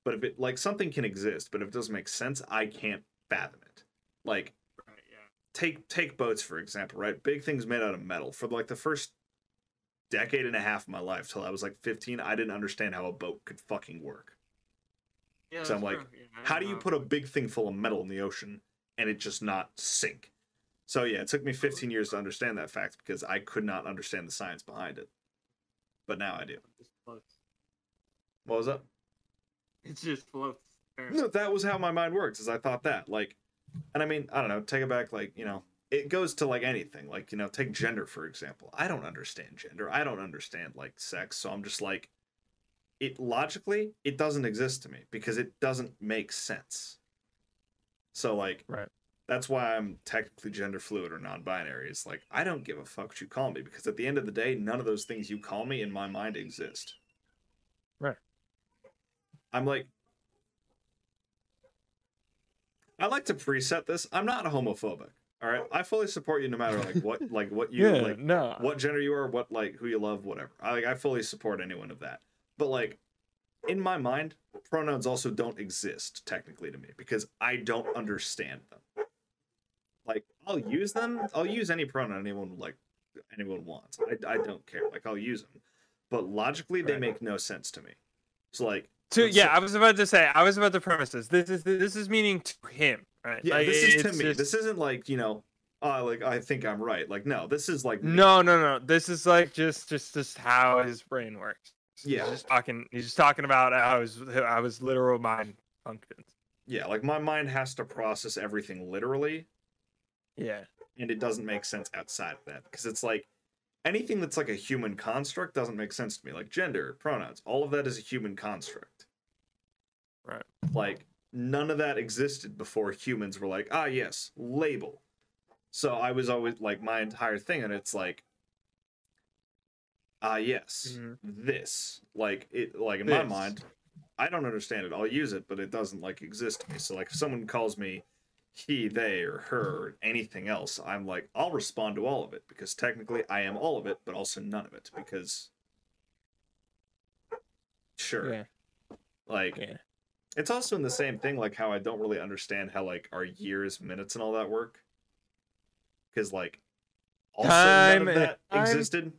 S1: but if it like something can exist, but if it doesn't make sense, I can't fathom it. Like
S2: Right. Yeah.
S1: take take boats for example, right? Big things made out of metal. For like the first decade and a half of my life till I was like 15, I didn't understand how a boat could fucking work.
S2: Yeah.
S1: So I'm like.
S2: Yeah,
S1: How do you put a big thing full of metal in the ocean and it just not sink? So yeah, it took me 15 years to understand that fact because I could not understand the science behind it. But now I do.
S2: It just floats.
S1: What was that?
S2: It just floats.
S1: No, that was how my mind works. Is I thought that like, and I mean, I don't know. Take it back, like you know, it goes to like anything. Like you know, take gender for example. I don't understand gender. I don't understand like sex. So I'm just like, it logically it doesn't exist to me because it doesn't make sense. So like,
S4: Right.
S1: That's why I'm technically gender fluid or non-binary. It's like I don't give a fuck what you call me because at the end of the day, none of those things you call me in my mind exist.
S4: Right.
S1: I'm like, I like to preset this. I'm not homophobic. All right, I fully support you no matter like what like what you
S2: yeah,
S1: like
S2: no.
S1: what gender you are, what like who you love, whatever. I like I fully support anyone of that. But like in my mind, pronouns also don't exist technically to me because I don't understand them. Like I'll use them. I'll use any pronoun anyone like anyone wants. I, I don't care. Like I'll use them. But logically they
S2: Right.
S1: make no sense to me. So like
S2: To, yeah, I was about to say. I was about the premises. this. This is this is meaning to him, right?
S1: Yeah,
S2: Like,
S1: this is to me.
S2: just-
S1: This isn't like, you know, uh like I think I'm right. Like no, this is like me.
S2: No, no, no. This is like just just just how his brain works.
S1: Yeah.
S2: He's just talking. He's just talking about how his how his literal mind functions.
S1: Yeah, like my mind has to process everything literally
S2: Yeah.
S1: and it doesn't make sense outside of that because it's like anything that's like a human construct doesn't make sense to me like gender pronouns all of that is a human construct
S2: Right.
S1: like none of that existed before humans were like ah yes label so i was always like my entire thing and it's like ah yes
S2: Mhm.
S1: this like it like in my mind i don't understand it i'll use it but it doesn't like exist to me so like if someone calls me he, they, or her, or anything else, I'm like, I'll respond to all of it because technically I am all of it, but also none of it because. Sure.
S2: Yeah.
S1: Like,
S2: Yeah.
S1: it's also in the same thing, like how I don't really understand how, like, our years, minutes, and all that work. Because, like, also
S2: Time
S1: none of that
S2: time-
S1: existed.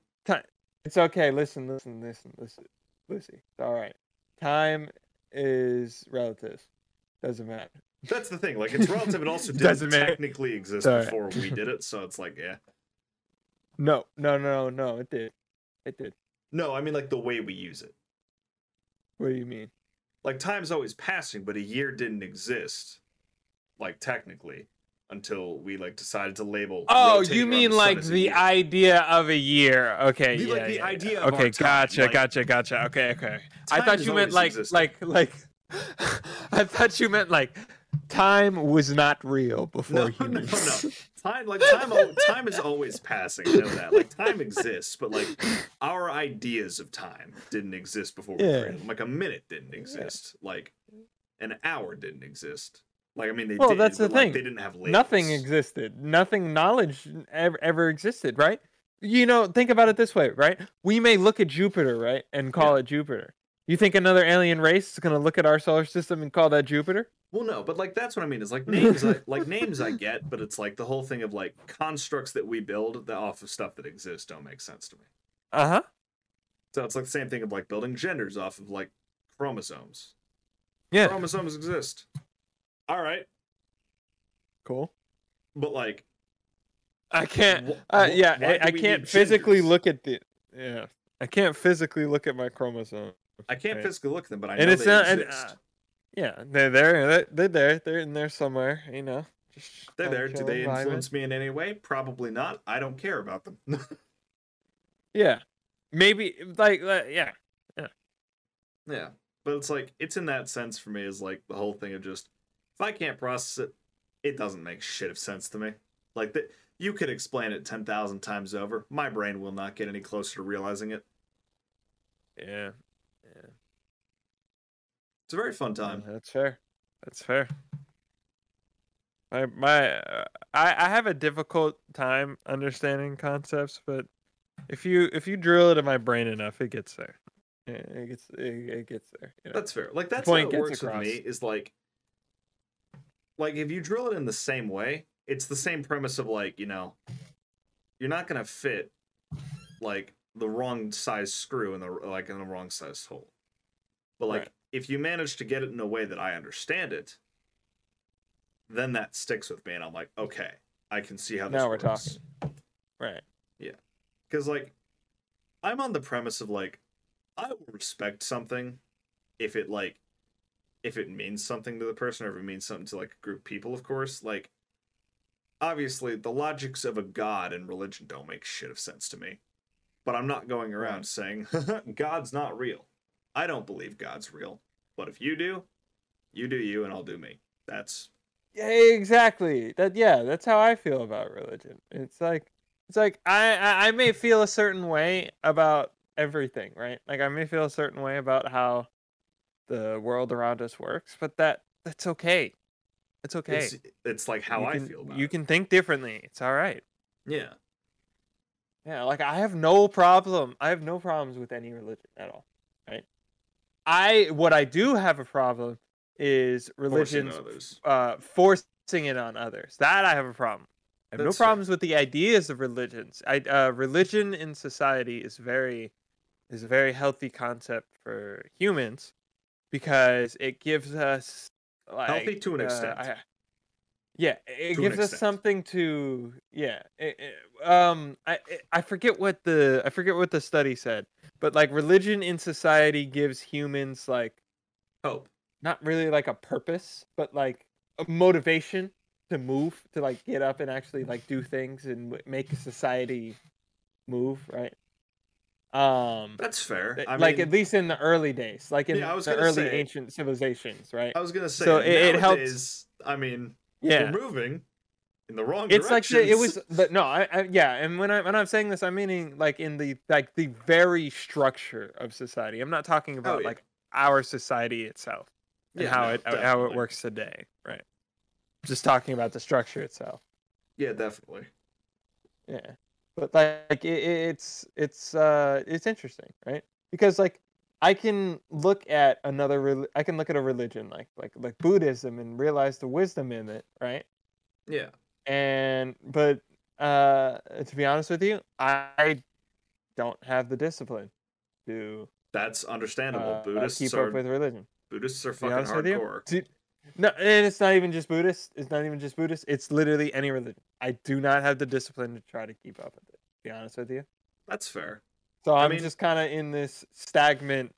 S2: It's okay. Listen, listen, listen, listen, Lucy. It's all right. Time is relative. Doesn't matter.
S1: That's the thing. Like, it's relative. It also didn't
S2: Doesn't matter.
S1: technically exist
S2: Sorry.
S1: before we did it. So it's like, yeah.
S2: No, no, no, no. It did. It did.
S1: No, I mean, like, the way we use it.
S2: What do you mean?
S1: like time's always passing but a year didn't exist like technically until we like decided to label
S2: Oh, you mean like the idea of a year? Okay,
S1: The-
S2: yeah,
S1: like, the
S2: yeah,
S1: idea
S2: yeah.
S1: of
S2: Okay,
S1: our time,
S2: gotcha,
S1: like-
S2: gotcha, gotcha. Okay, okay. I thought you meant like,
S1: existed.
S2: like, like. I thought you meant like, time was not real before
S1: no, no,
S2: humans.
S1: no. Time, like time, time is always passing. I know that. Like time exists, but like our ideas of time didn't exist before we
S2: Yeah.
S1: created them. Like a minute didn't exist. Like an hour didn't exist. Like I mean, they
S2: Well,
S1: did.
S2: that's the
S1: but, like,
S2: thing.
S1: They didn't have labels.
S2: Nothing existed. Nothing knowledge ever, ever existed, right? You know, think about it this way, right? We may look at Jupiter, right, and call it Jupiter. You think another alien race is going to look at our solar system and call that Jupiter?
S1: Well, no, but like that's what I mean. Is like names, I, like names I get, but it's like the whole thing of like constructs that we build that off of stuff that exists don't make sense to me.
S2: Uh huh.
S1: So it's like the same thing of like building genders off of like chromosomes.
S2: Yeah.
S1: Chromosomes exist. All right,
S2: Cool.
S1: but like,
S2: I can't.
S1: wh-
S2: Uh, yeah, I, I can't physically
S1: genders?
S2: look at the. Yeah, I can't physically look at my chromosome.
S1: I can't
S2: right.
S1: physically look at them, but I
S2: and
S1: know
S2: it's
S1: they
S2: not. And,
S1: exist.
S2: uh, yeah, they're there. They're, there. They're in there somewhere. You know. Just
S1: They're there. Do they influence me in any way? Probably not. I don't care about them.
S2: Yeah. Maybe like uh, yeah.
S1: Yeah. But it's like it's in that sense for me is like the whole thing of just if I can't process it, it doesn't make shit of sense to me. Like that you could explain it ten thousand times over. My brain will not get any closer to realizing it.
S2: Yeah.
S1: It's a very fun time.
S2: That's fair. That's fair. My my uh, I I have a difficult time understanding concepts, but if you if you drill it in my brain enough, it gets there. It gets it, it gets there. You know?
S1: That's fair. Like that's
S2: point
S1: how it works with me is like like if you drill it in the same way, it's the same premise of like, you know, you're not gonna fit like the wrong size screw in the like in the wrong size hole. But like
S2: Right.
S1: If you manage to get it in a way that I understand it, then that sticks with me and I'm like, okay, I can see how this
S2: Now we're
S1: works.
S2: talking. Right.
S1: Yeah, because, like, I'm on the premise of, like, I will respect something if it, like, if it means something to the person or if it means something to, like, a group of people, of course. Like, obviously, the logics of a god and religion don't make shit of sense to me. But I'm not going around
S2: Right.
S1: saying, God's not real. I don't believe God's real. But if you do, you do you and I'll do me. That's
S2: Yeah, exactly. That yeah, that's how I feel about religion. It's like it's like I, I may feel a certain way about everything, right? Like I may feel a certain way about how the world around us works, but that that's okay. It's okay.
S1: It's it's like how
S2: you
S1: I
S2: can,
S1: feel about
S2: You
S1: it.
S2: can think differently. It's all right.
S1: Yeah.
S2: Yeah, like I have no problem. I have no problems with any religion at all. I what I do have a problem is
S1: Forcing
S2: religions
S1: others.
S2: uh forcing it on others. That I have a problem. I have
S1: That's
S2: no
S1: fair.
S2: problems with the ideas of religions. I uh religion in society is very is a very healthy concept for humans because it gives us like
S1: Healthy to an
S2: uh,
S1: extent.
S2: I- yeah, it gives us something to yeah. it- it- um, I I- I forget what the I forget what the study said, but like religion in society gives humans like
S1: Hope.
S2: not really like a purpose, but like a motivation to move, to like get up and actually like do things and make society move, right? Um,
S1: That's fair. I
S2: like
S1: mean,
S2: at least in the early days, like in
S1: Yeah,
S2: the early
S1: say-
S2: ancient civilizations, right?
S1: I was gonna say.
S2: so it- it helps-
S1: I mean,
S2: Yeah,
S1: we're moving in the wrong
S2: it's like the, it was, but no, I, I yeah, and when I when I'm saying this, I'm meaning like in the like the very structure of society. I'm not talking about
S1: Oh, yeah.
S2: like our society itself and
S1: Yeah,
S2: how
S1: no,
S2: it how it works today, right? Just talking about the structure itself.
S1: Yeah, definitely.
S2: Yeah, but like it- it's it's uh it's interesting, right? Because like I can look at another I can look at a religion like like like Buddhism and realize the wisdom in it, right?
S1: Yeah.
S2: And but uh to be honest with you, I don't have the discipline to
S1: That's understandable.
S2: uh,
S1: Buddhists
S2: keep
S1: are
S2: up with religion.
S1: Buddhists are fucking hardcore.
S2: To- no, and it's not even just Buddhist. It's not even just Buddhist. It's literally any religion. I do not have the discipline to try to keep up with it. To be honest with you.
S1: That's fair.
S2: So
S1: I
S2: I'm
S1: mean-
S2: just kind of in this stagnant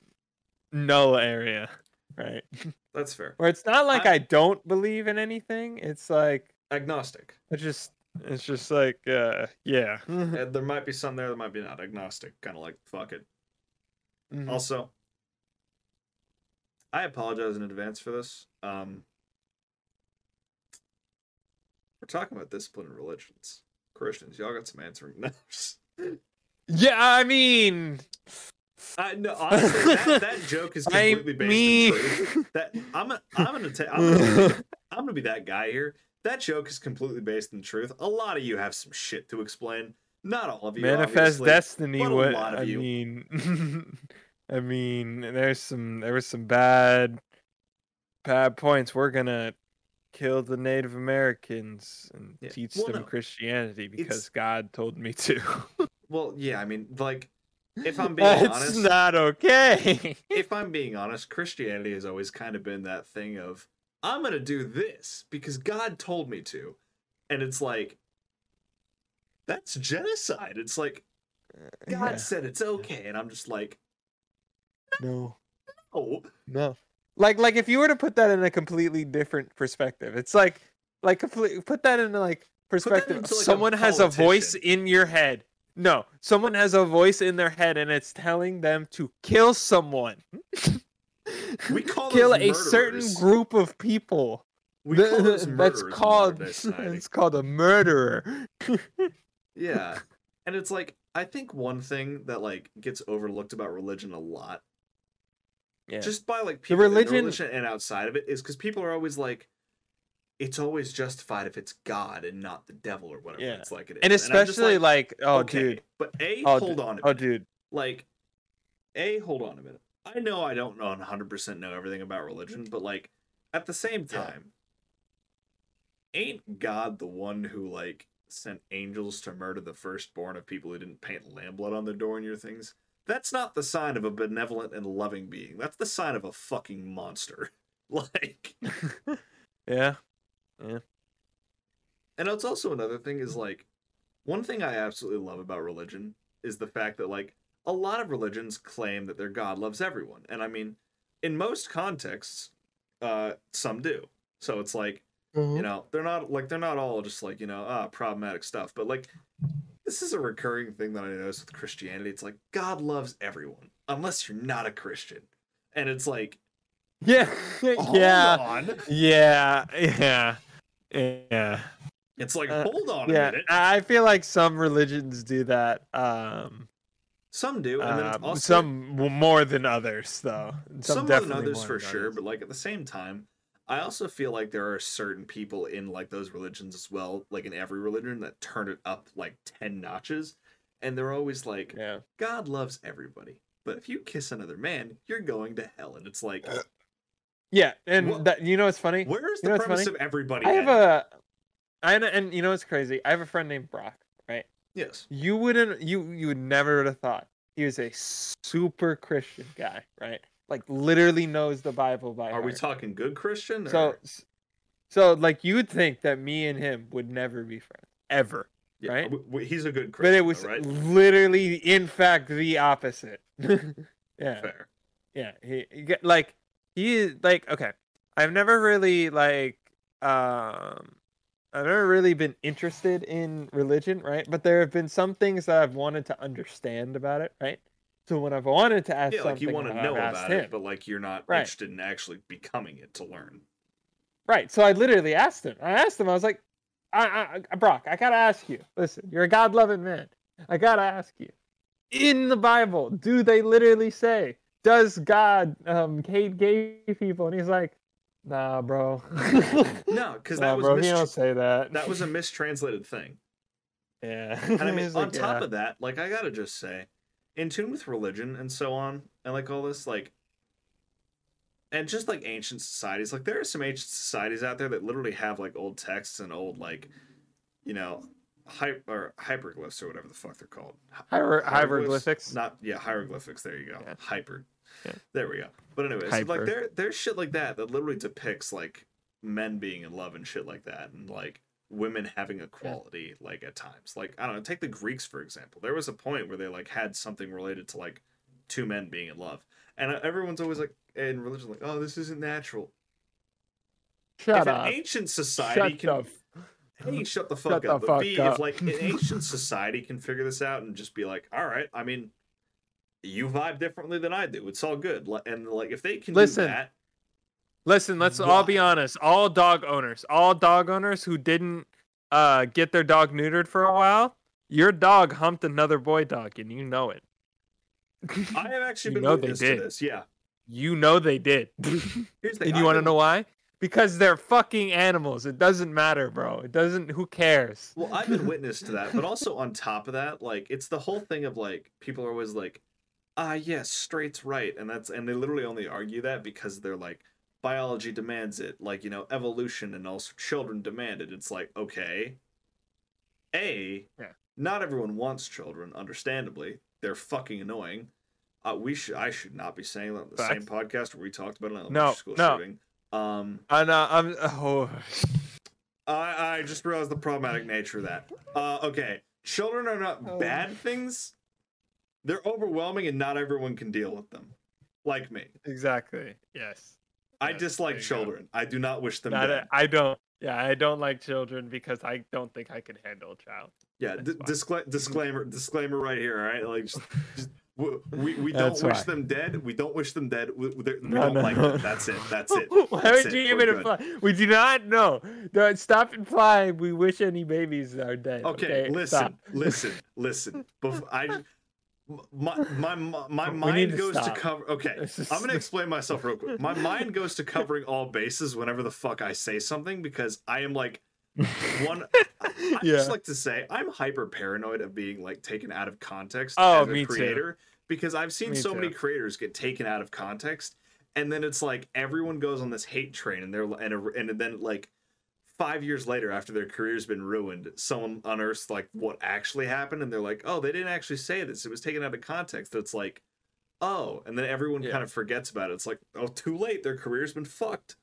S2: null area, right?
S1: That's fair.
S2: Where it's not like
S1: I-
S2: I, don't believe in anything. It's like
S1: Agnostic.
S2: it's just it's just like uh yeah.
S1: Uh, there might be some there that might be not agnostic. Kind of like fuck it.
S2: Mhm.
S1: Also, I apologize in advance for this. Um, we're talking about discipline and religions. Christians, y'all got some answering notes.
S2: Yeah, I mean,
S1: I no, honestly, that, that joke is
S2: I
S1: completely based
S2: mean,
S1: in truth. That I'm a, I'm gonna ta- I'm gonna, I'm gonna be that guy here. That joke is completely based in truth. A lot of you have some shit to explain. Not all of you.
S2: manifest destiny. What I
S1: you.
S2: mean, I mean, there's some there was some bad bad points. We're gonna kill the Native Americans and
S1: Yeah.
S2: teach
S1: Well,
S2: them
S1: no.
S2: Christianity because
S1: It's-
S2: God told me to.
S1: Well, yeah. I mean, like, if I'm being
S2: That's
S1: honest,
S2: not okay.
S1: if I'm being honest, Christianity has always kind of been that thing of I'm gonna do this because God told me to, and it's like that's genocide. It's like uh, God
S2: Yeah.
S1: said it's okay, and I'm just like,
S2: No,
S1: oh,
S2: no. Like, like if you were to put that in a completely different perspective, it's like, like complete, put that in like perspective.
S1: into, like, a
S2: Someone has a voice in your head. No, someone has a voice in their head, and it's telling them to kill someone.
S1: we call
S2: it
S1: kill
S2: a certain group of people.
S1: We call those
S2: That's called.
S1: modern day society.
S2: It's called a murderer.
S1: Yeah. And it's like I think one thing that like gets overlooked about religion a lot,
S2: Yeah.
S1: just by like people in the
S2: religion-
S1: religion and outside of it, is because people are always like, it's always justified if it's God and not the devil or whatever
S2: Yeah.
S1: it's like it is.
S2: and
S1: I'm just
S2: especially like, oh,
S1: okay,
S2: dude,
S1: But a
S2: Oh,
S1: hold on a
S2: oh, dude,
S1: Like, a hold on a minute. I know I don't know 100 percent know everything about religion, but like at the same
S2: Yeah.
S1: time, ain't God the one who like sent angels to murder the firstborn of people who didn't paint lamb blood on their door and your things? That's not the sign of a benevolent and loving being. That's the sign of a fucking monster. Like,
S2: yeah,
S1: and it's also another thing is like, one thing I absolutely love about religion is the fact that like a lot of religions claim that their God loves everyone, and I mean, in most contexts, uh, some do. So it's like you know they're not like they're not all just like you know ah problematic stuff. But like this is a recurring thing that i notice with christianity. It's like god loves everyone unless you're not a christian. And it's like
S2: yeah, yeah,
S1: on.
S2: Yeah, yeah, yeah.
S1: it's like
S2: Uh,
S1: hold on a
S2: Yeah,
S1: minute
S2: I I feel like some religions do that. Um,
S1: some do and then
S2: um,
S1: also
S2: some more than others, though.
S1: some, more than others
S2: more
S1: for
S2: than
S1: sure
S2: others.
S1: but like at the same time I also feel like there are certain people in like those religions as well, like in every religion, that turn it up like ten notches, and they're always like,
S2: Yeah.
S1: God loves everybody, but if you kiss another man, you're going to hell, and it's like,
S2: Yeah, and
S1: Well,
S2: that you know what's funny?
S1: where's
S2: you
S1: the
S2: know
S1: premise of everybody?
S2: I have
S1: end?
S2: a, I and, and you know what's crazy? I have a friend named Brock. Right?
S1: yes,
S2: You wouldn't, you you would never would have thought he was a super Christian guy, right? Like literally knows the Bible by
S1: are we talking good Christian? Or...
S2: So, so like you would think that me and him would never be friends ever,
S1: Yeah,
S2: right?
S1: he's a good Christian.
S2: but it was
S1: though, right?
S2: literally, in fact, the opposite. yeah,
S1: Fair.
S2: yeah. He, he like he is like okay. I've never really like um. I've never really been interested in religion, right? But there have been some things that I've wanted to understand about it, right? So when I've wanted to ask
S1: Yeah, like you want to know about
S2: him.
S1: it, but like you're not
S2: Right.
S1: interested in actually becoming it to learn.
S2: Right. So I literally asked him. I asked him. I was like, I, I, I- Brock, I gotta ask you. Listen, you're a God-loving man. I gotta ask you. In the Bible, do they literally say, "Does God um hate gay people?" And he's like, Nah, bro.
S1: No, because
S2: nah,
S1: that was
S2: bro.
S1: Mistr-
S2: don't say that.
S1: that was a mistranslated thing.
S2: yeah.
S1: And I mean, on
S2: like,
S1: top
S2: "Yeah."
S1: of that, like I gotta just say, in tune with religion and so on, and like all this, like, and just like ancient societies, like there are some ancient societies out there that literally have like old texts and old like, you know, hy- or hyperglyphs or whatever the fuck they're called.
S2: Hier- hieroglyphics.
S1: Not yeah, hieroglyphics. There you go.
S2: Yeah.
S1: Hyper.
S2: Yeah.
S1: There we go. But anyways,
S2: Hyper.
S1: like there there's shit like that that literally depicts like men being in love and shit like that, and like women having equality like at times. Like I don't know, take the Greeks for example. There was a point where they like had something related to like two men being in love, and uh, everyone's always like in religion like, oh, this isn't natural.
S2: Shut
S1: if
S2: up.
S1: an ancient society
S2: Shut
S1: can A, shut the fuck
S2: the
S1: up. but
S2: fuck
S1: B,
S2: up.
S1: if like an ancient society can figure this out and just be like, all right, I mean, you vibe differently than I do. It's all good. And like, if they can
S2: Listen,
S1: do that,
S2: Listen, let's all be honest. All dog owners, all dog owners who didn't uh, get their dog neutered for a while, your dog humped another boy dog, and you know it.
S1: I have actually been You
S2: know they
S1: witness to
S2: did.
S1: this. Yeah.
S2: You know they did.
S1: Here's the
S2: and you want to know why? Because they're fucking animals. It doesn't matter, bro. It doesn't. Who cares?
S1: Well, I've been witness to that, but also on top of that, like it's the whole thing of like people are always like, ah, yes, straight's right, and that's and they literally only argue that because they're like biology demands it, like you know evolution and also children demand it. It's like okay, a,
S2: Yeah.
S1: not everyone wants children, understandably. They're fucking annoying. Uh, we should I should not be saying that on the same podcast where we talked about an elementary
S2: No,
S1: school
S2: no.
S1: shooting. Um,
S2: And uh, I'm. Oh,
S1: I, I just realized the problematic nature of that. Uh, okay, children are not
S2: Oh.
S1: bad things. They're overwhelming, and not everyone can deal with them. Like me,
S2: exactly. Yes.
S1: I
S2: Yes,
S1: dislike
S2: there you go.
S1: children. I do not wish them
S2: Not
S1: dead.
S2: a, I don't. Yeah, I don't like children because I don't think I can handle a child.
S1: yeah, d- discla- disclaimer, disclaimer right here. All right, like just, just w- we we don't
S2: That's
S1: wish
S2: why.
S1: them dead. We don't wish them dead. We, we,
S2: No,
S1: don't
S2: no.
S1: like them. That's it. That's it.
S2: Why
S1: That's
S2: would
S1: it.
S2: you even imply? We do not know. Don't stop implying we wish any babies are dead.
S1: Okay,
S2: Okay,
S1: listen,
S2: stop.
S1: listen, listen. I, my, my, my, mind
S2: to
S1: goes to cover. Okay, I'm gonna explain myself real quick. My mind goes to covering all bases whenever the fuck I say something because I am like one. I
S2: Yeah.
S1: just like to say I'm hyper paranoid of being like taken out of context
S2: Oh,
S1: as a
S2: me too.
S1: creator because I've seen
S2: Me
S1: so many creators get taken out of context, and then it's like everyone goes on this hate train, and they're and and then like five years later after their career's been ruined someone unearths like what actually happened and they're like oh they didn't actually say this it was taken out of context it's like oh and then everyone
S2: Yeah.
S1: kind of forgets about it it's like oh too late their career's been fucked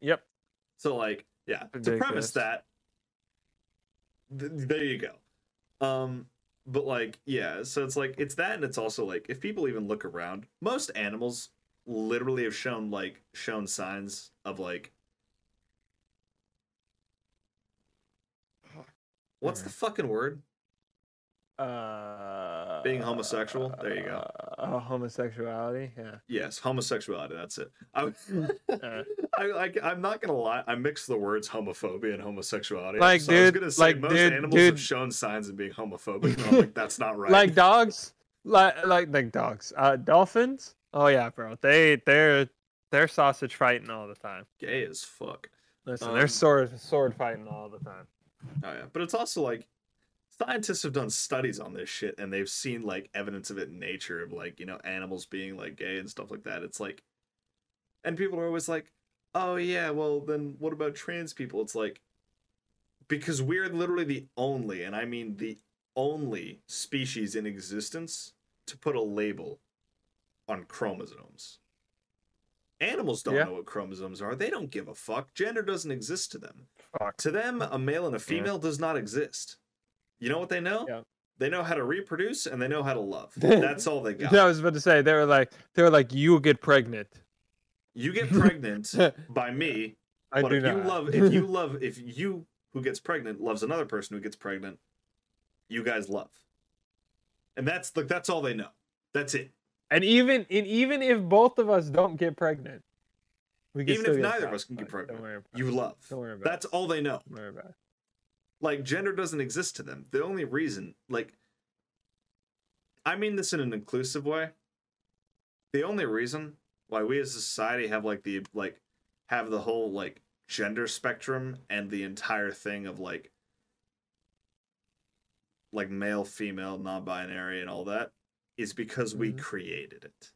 S2: Yep.
S1: so like yeah to premise that th- there you go. Um but like yeah so it's like it's that and it's also like if people even look around most animals literally have shown like shown signs of like what's the fucking word
S2: Uh,
S1: Being homosexual? There you go.
S2: Uh, homosexuality. Yeah.
S1: yes homosexuality that's it i
S2: Uh,
S1: I, I, I'm not gonna lie. I mix the words homophobia and homosexuality.
S2: Like,
S1: so I was
S2: dude,
S1: gonna say
S2: like,
S1: most
S2: dude,
S1: animals have shown signs of being homophobic. And I'm like, that's not right.
S2: Like dogs. Like like like dogs. Uh, dolphins. Oh yeah, bro. They they're they're sausage fighting all the time.
S1: Gay as fuck.
S2: Listen,
S1: Um,
S2: they're sword sword fighting all the time.
S1: Oh yeah, but it's also like scientists have done studies on this shit and they've seen like evidence of it in nature of like you know animals being like gay and stuff like that. It's like, and people are always like, oh yeah, well then what about trans people? It's like because we're literally the only, and I mean the only species in existence to put a label on chromosomes. Animals don't
S2: Yeah.
S1: know what chromosomes are. They don't give a fuck. Gender doesn't exist to them.
S2: Fuck.
S1: To them, a male and a female does not exist. You know what they know?
S2: Yeah.
S1: They know how to reproduce and they know how to love. That's all they got.
S2: I was about to say they were like they were like you get pregnant.
S1: You get pregnant by me,
S2: I
S1: but
S2: do
S1: if
S2: not.
S1: you love if you love if you who gets pregnant loves another person who gets pregnant, you guys love. And that's like that's all they know. That's it.
S2: and even and even if both of us don't get pregnant,
S1: Even if neither of us can get pregnant,
S2: Don't worry about
S1: You love.
S2: Don't worry about
S1: That's
S2: it.
S1: all they know.
S2: Don't worry about it.
S1: Like gender doesn't exist to them the only reason like i mean this in an inclusive way the only reason why we as a society have like the like have the whole like gender spectrum and the entire thing of like like male female non-binary and all that is because we
S2: Mhm.
S1: created it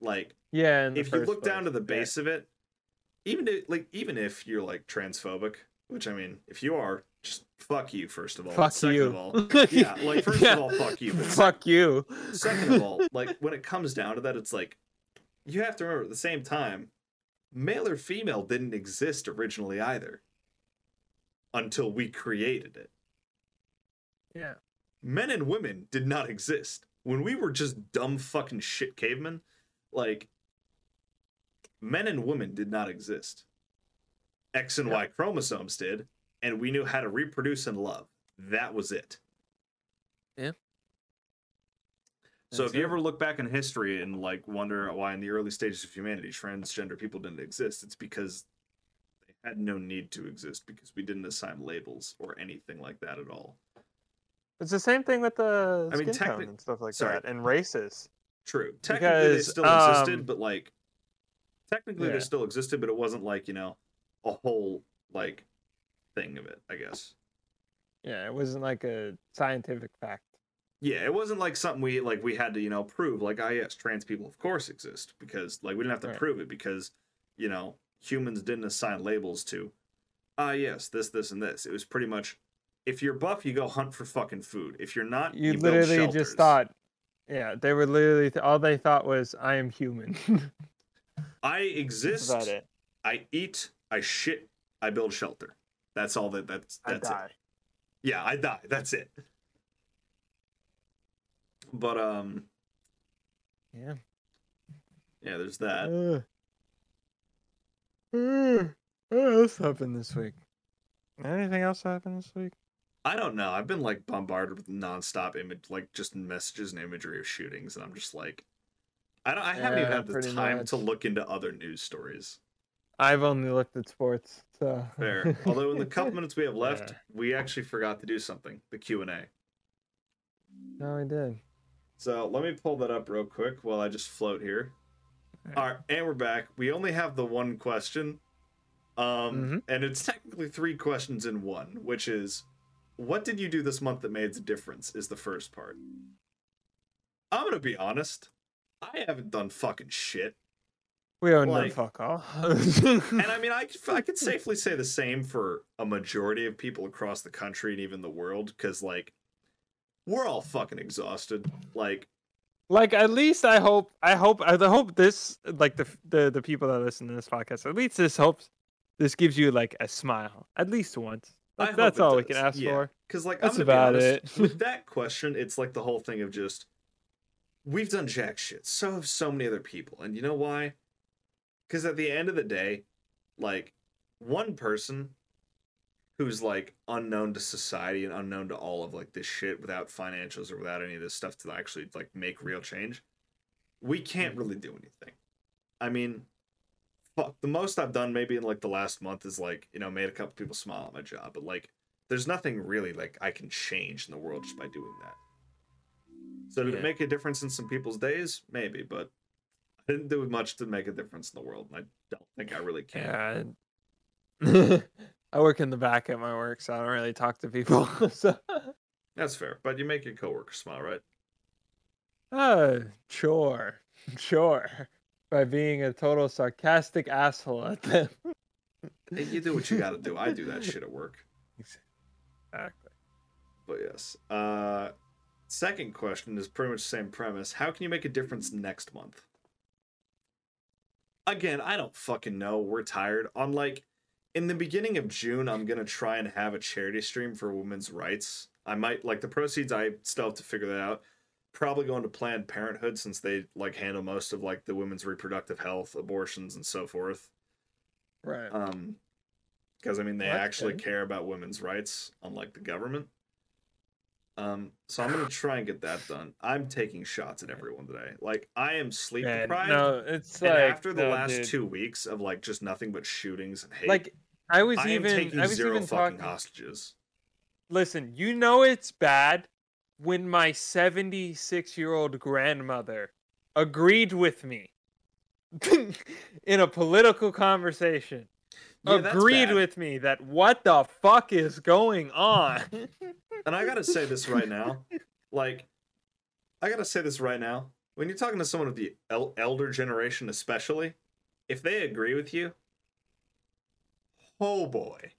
S1: like
S2: Yeah,
S1: if you look down to
S2: place.
S1: the
S2: Yeah.
S1: base of it, even if, like even if you're like transphobic, which I mean, if you are, just fuck you first of all.
S2: Fuck
S1: second
S2: you.
S1: of all, yeah, like first
S2: Yeah.
S1: of all, fuck you. But sec-
S2: Fuck you.
S1: second of all, like when it comes down to that, it's like you have to remember at the same time, male or female didn't exist originally either. Until we created it.
S2: Yeah.
S1: Men and women did not exist. When we were just dumb fucking shit cavemen, like men and women did not exist. X and
S2: Yeah.
S1: Y chromosomes did, and we knew how to reproduce and love. That was it.
S2: Yeah.
S1: So
S2: That's
S1: if you
S2: it.
S1: ever look back in history and like wonder why in the early stages of humanity transgender people didn't exist, it's because they had no need to exist because we didn't assign labels or anything like that at all.
S2: It's the same thing with the
S1: I mean,
S2: skin tone and stuff like
S1: sorry.
S2: that, and races.
S1: True. Technically, they
S2: Because,
S1: still existed,
S2: um,
S1: but like, technically
S2: Yeah.
S1: they still existed, but it wasn't like you know a whole like thing of it. I guess.
S2: Yeah, it wasn't like a scientific fact.
S1: Yeah, it wasn't like something we like we had to you know prove. Like, ah, yes, trans people of course exist because like we didn't have to
S2: Right.
S1: prove it because you know humans didn't assign labels to. Ah, yes, this, this, and this. It was pretty much. If you're buff, you go hunt for fucking food. If you're not,
S2: You,
S1: build
S2: literally just thought, yeah, they were literally th- all they thought was, "I am human."
S1: I exist. I eat. I shit. I build shelter. That's all that. That's
S2: I
S1: that's it. Yeah, I die. That's it. But um,
S2: Yeah.
S1: yeah, there's that.
S2: Uh, uh, what else happened this week? Anything else happened this week?
S1: I don't know. I've been like bombarded with nonstop image, like just messages and imagery of shootings, and I'm just like, I don't. I haven't even had the time
S2: much.
S1: to look into other news stories.
S2: I've only looked at sports, so
S1: Fair. Although in the couple minutes we have left,
S2: Yeah.
S1: we actually forgot to do something. The Q and A.
S2: no, I did.
S1: So let me pull that up real quick while I just float here. All right, and we're back. We only have the one question, um,
S2: Mhm.
S1: and it's technically three questions in one, which is, what did you do this month that made a difference? Is the first part. I'm gonna be honest. I haven't done fucking shit,
S2: We own
S1: Like-
S2: them fuck all.
S1: and I mean, I I could safely say the same for a majority of people across the country and even the world, because like, we're all fucking exhausted. Like,
S2: like at least I hope I hope I hope this like the the the people that listen to this podcast at least this hopes this gives you like a smile at least once.
S1: I
S2: That's,
S1: hope
S2: that's
S1: it
S2: all we can ask
S1: yeah.
S2: for.
S1: Because like
S2: That's
S1: I'm
S2: about
S1: be honest,
S2: it.
S1: with that question, it's like the whole thing of just we've done jack shit. So have so many other people, and you know why? Because at the end of the day, like one person who's like unknown to society and unknown to all of like this shit without financials or without any of this stuff to actually like make real change, we can't
S2: Mm-hmm.
S1: really do anything. I mean, fuck, the most I've done maybe in like the last month is like you know made a couple people smile at my job, but like there's nothing really like I can change in the world just by doing that. So did
S2: Yeah.
S1: it make a difference in some people's days? Maybe, but didn't do much to make a difference in the world, and I don't think I really can.
S2: Yeah. I work in the back at my work, so I don't really talk to people. so,
S1: That's fair, but you make your coworkers smile, right?
S2: uh, sure, sure. By being a total sarcastic asshole at them.
S1: You do what you got to do. I do that shit at work.
S2: Exactly.
S1: But yes. Uh, second question is pretty much the same premise. How can you make a difference next month? Again, I don't fucking know. We're tired. On like in the beginning of June, I'm gonna try and have a charity stream for women's rights. I might like the proceeds. I still have to figure that out. Probably going to Planned Parenthood since they like handle most of like the women's reproductive health, abortions, and so forth.
S2: Right.
S1: Um, because I mean they actually care about women's rights, unlike the government. Um, so I'm gonna try and get that done. I'm taking shots at everyone today. Like I am sleep deprived,
S2: no, it's
S1: and
S2: like
S1: after the
S2: no,
S1: last
S2: dude.
S1: two weeks of like just nothing but shootings and hate,
S2: like I was
S1: I
S2: even
S1: taking
S2: I was
S1: zero
S2: even
S1: fucking
S2: talking.
S1: hostages.
S2: Listen, you know it's bad when my 76 year old grandmother agreed with me in a political conversation.
S1: Yeah,
S2: agreed with me that what the fuck is going on?
S1: And I gotta say this right now, like, I gotta say this right now. When you're talking to someone of the el- elder generation, especially, if they agree with you, oh boy,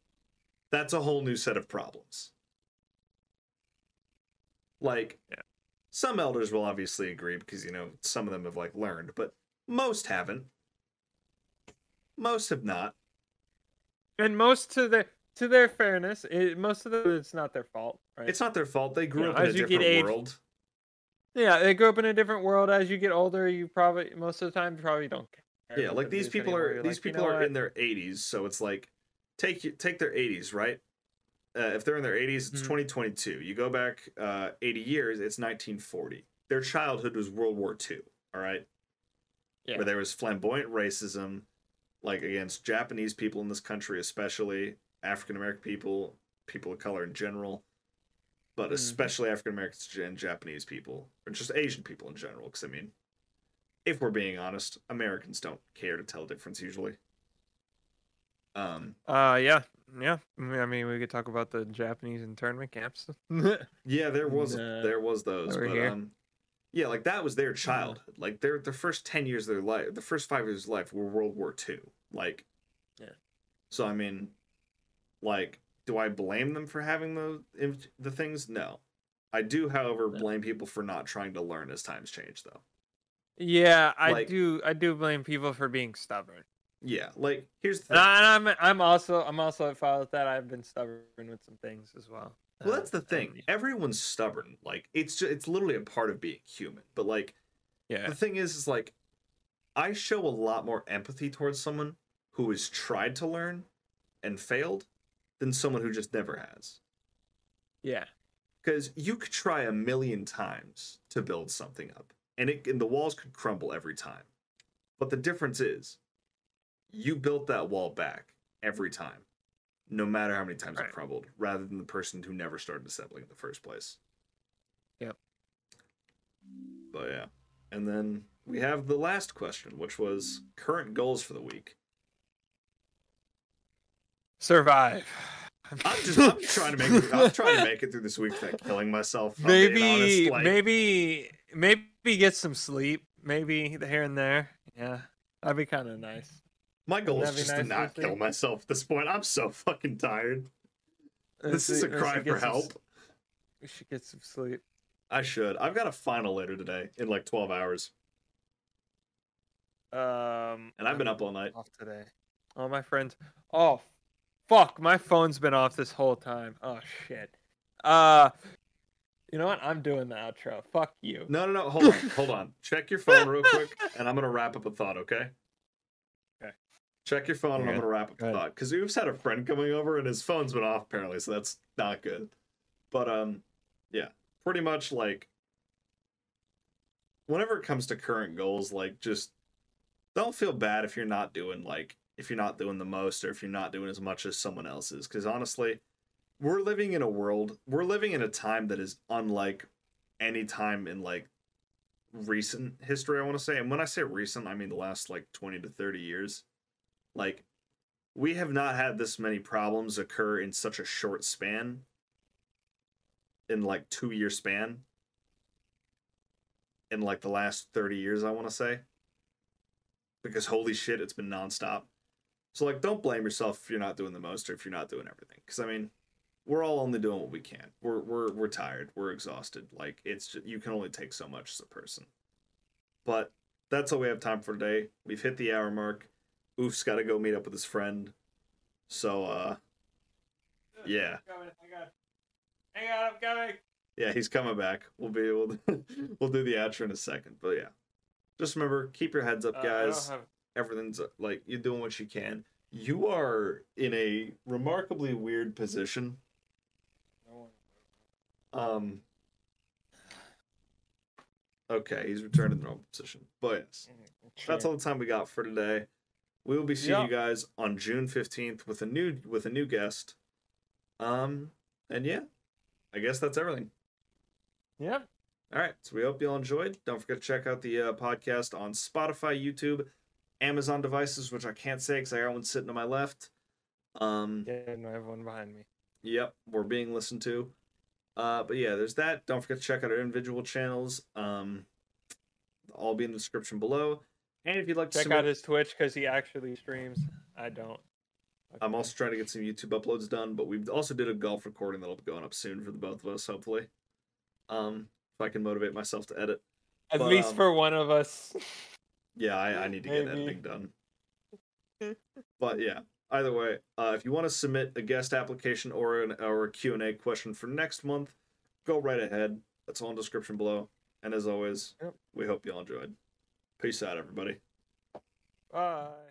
S1: that's a whole new set of problems. Like,
S2: Yeah.
S1: some elders will obviously agree because you know some of them have like learned, but most haven't. Most have not.
S2: and most to their to their fairness, it, most of them it's not their fault, right?
S1: It's not their fault. They grew
S2: know,
S1: up in a
S2: you
S1: different
S2: age-
S1: world.
S2: yeah, they grew up in a different world. As you get older, you probably most of the time probably don't care.
S1: Yeah, like these people
S2: anymore.
S1: are
S2: You're
S1: these
S2: like, you
S1: people
S2: know
S1: are
S2: what?
S1: in their 80s, so it's like take take their 80s, right? Uh, if they're in their 80s, it's
S2: Mhm.
S1: 2022. You go back uh, 80 years, it's 1940. Their childhood was World War II. All right,
S2: Yeah.
S1: where there was flamboyant racism, like against Japanese people in this country, especially African American people, people of color in general, but
S2: Mhm.
S1: especially African Americans and Japanese people, or just Asian people in general. Because I mean, if we're being honest, Americans don't care to tell the difference usually. Um,
S2: Uh, yeah, yeah. I mean, we could talk about the Japanese internment camps.
S1: yeah, there was
S2: Nah,
S1: there was those,
S2: over
S1: but
S2: here.
S1: um, yeah, like that was their childhood. Like their the first ten years of their life, the first five years of life were World War II. Like,
S2: Yeah.
S1: So I mean, like, do I blame them for having the the things? No, I do, however, blame people for not trying to learn as times change, though.
S2: yeah, I
S1: Like-
S2: do. I do blame people for being stubborn.
S1: Yeah, like here's the
S2: And,
S1: thing.
S2: I, and I'm I'm also I'm also at fault with that. I've been stubborn with some things as well.
S1: Well,
S2: Uh,
S1: that's the
S2: and
S1: thing.
S2: yeah.
S1: Everyone's stubborn. Like it's just, it's literally a part of being human. But like
S2: Yeah.
S1: the thing is, is like I show a lot more empathy towards someone who has tried to learn and failed than someone who just never has.
S2: Yeah.
S1: Because you could try a million times to build something up, and it and the walls could crumble every time. But the difference is, you built that wall back every time, no matter how many times it crumbled, rather than the person who never started assembling in the first place.
S2: Yep.
S1: But yeah, and then we have the last question, which was current goals for the week.
S2: Survive.
S1: I'm just I'm trying to make it, I'm trying to make it through this week without killing myself.
S2: Maybe
S1: honest, like-
S2: maybe maybe get some sleep. Maybe the here and there. Yeah, that'd be kind of nice.
S1: My goal is just
S2: nice
S1: to not kill myself at this point. I'm so fucking tired. This is a cry for
S2: get some
S1: help.
S2: We should get some sleep.
S1: I should. I've got a final later today in like 12 hours,
S2: Um,
S1: and I've been
S2: I'm
S1: up all night.
S2: off today. All my friends. Oh, fuck! My phone's been off this whole time. Oh shit. Uh, you know what? I'm doing the outro. Fuck you.
S1: No, no, no. Hold on. Hold on. Check your phone real quick, and I'm going to wrap up a thought, okay?
S2: Okay.
S1: Check your phone, and I'm going to wrap up
S2: Go
S1: a thought. Because Oops had a friend coming over, and his phone's been off, apparently, so that's not good. But, um, yeah. Pretty much, like, whenever it comes to current goals, like, just don't feel bad if you're not doing, like, if you're not doing the most or if you're not doing as much as someone else is. Because, honestly, we're living in a world, we're living in a time that is unlike any time in, like, recent history, I want to say. And when I say recent, I mean the last like 20 to 30 years. Like, we have not had this many problems occur in such a short span, in like two year span, in like the last 30 years, I want to say. Because holy shit, it's been nonstop. So, like, don't blame yourself if you're not doing the most or if you're not doing everything. Because, I mean, we're all only doing what we can. We're we're we're tired. We're exhausted. Like it's just, you can only take so much as a person. But that's all we have time for today. We've hit the hour mark. Oof's got to go meet up with his friend. So uh Yeah.
S3: Coming, hang on. Hang on, I'm coming.
S1: yeah, he's coming back. We'll be able to, we'll do the outro in a second. But yeah. Just remember, keep your heads up,
S2: Uh,
S1: guys.
S2: have-
S1: Everything's uh, like you're doing what you can. You are in a remarkably weird position. Um. Okay, he's returned to the normal position. But yes, that's all the time we got for today. We will be seeing
S2: Yeah.
S1: you guys on June fifteenth with a new with a new guest. Um, and yeah, I guess that's everything.
S2: Yep.
S1: All right, so we hope you all enjoyed. Don't forget to check out the uh, podcast on Spotify, YouTube, Amazon devices, which I can't say because I got one sitting to my left. Um,
S2: Yeah, no, I have one behind me.
S1: Yep, we're being listened to. Uh, but yeah, there's that. Don't forget to check out our individual channels. Um, all be in the description below. And if you'd like to,
S2: Check
S1: submit-
S2: out his Twitch because he actually streams. I don't.
S1: I'm also trying to get some YouTube uploads done, but we also did a golf recording that'll be going up soon for the both of us, hopefully. Um, if I can motivate myself to edit.
S2: At
S1: but,
S2: least
S1: um,
S2: for one of us.
S1: Yeah, I, I need to get
S2: Maybe.
S1: editing done. but yeah, either way, uh, if you want to submit a guest application or an or a Q and A question for next month, go right ahead. That's all in the description below. And as always,
S2: Yep.
S1: we hope you all enjoyed. Peace out, everybody.
S2: Bye.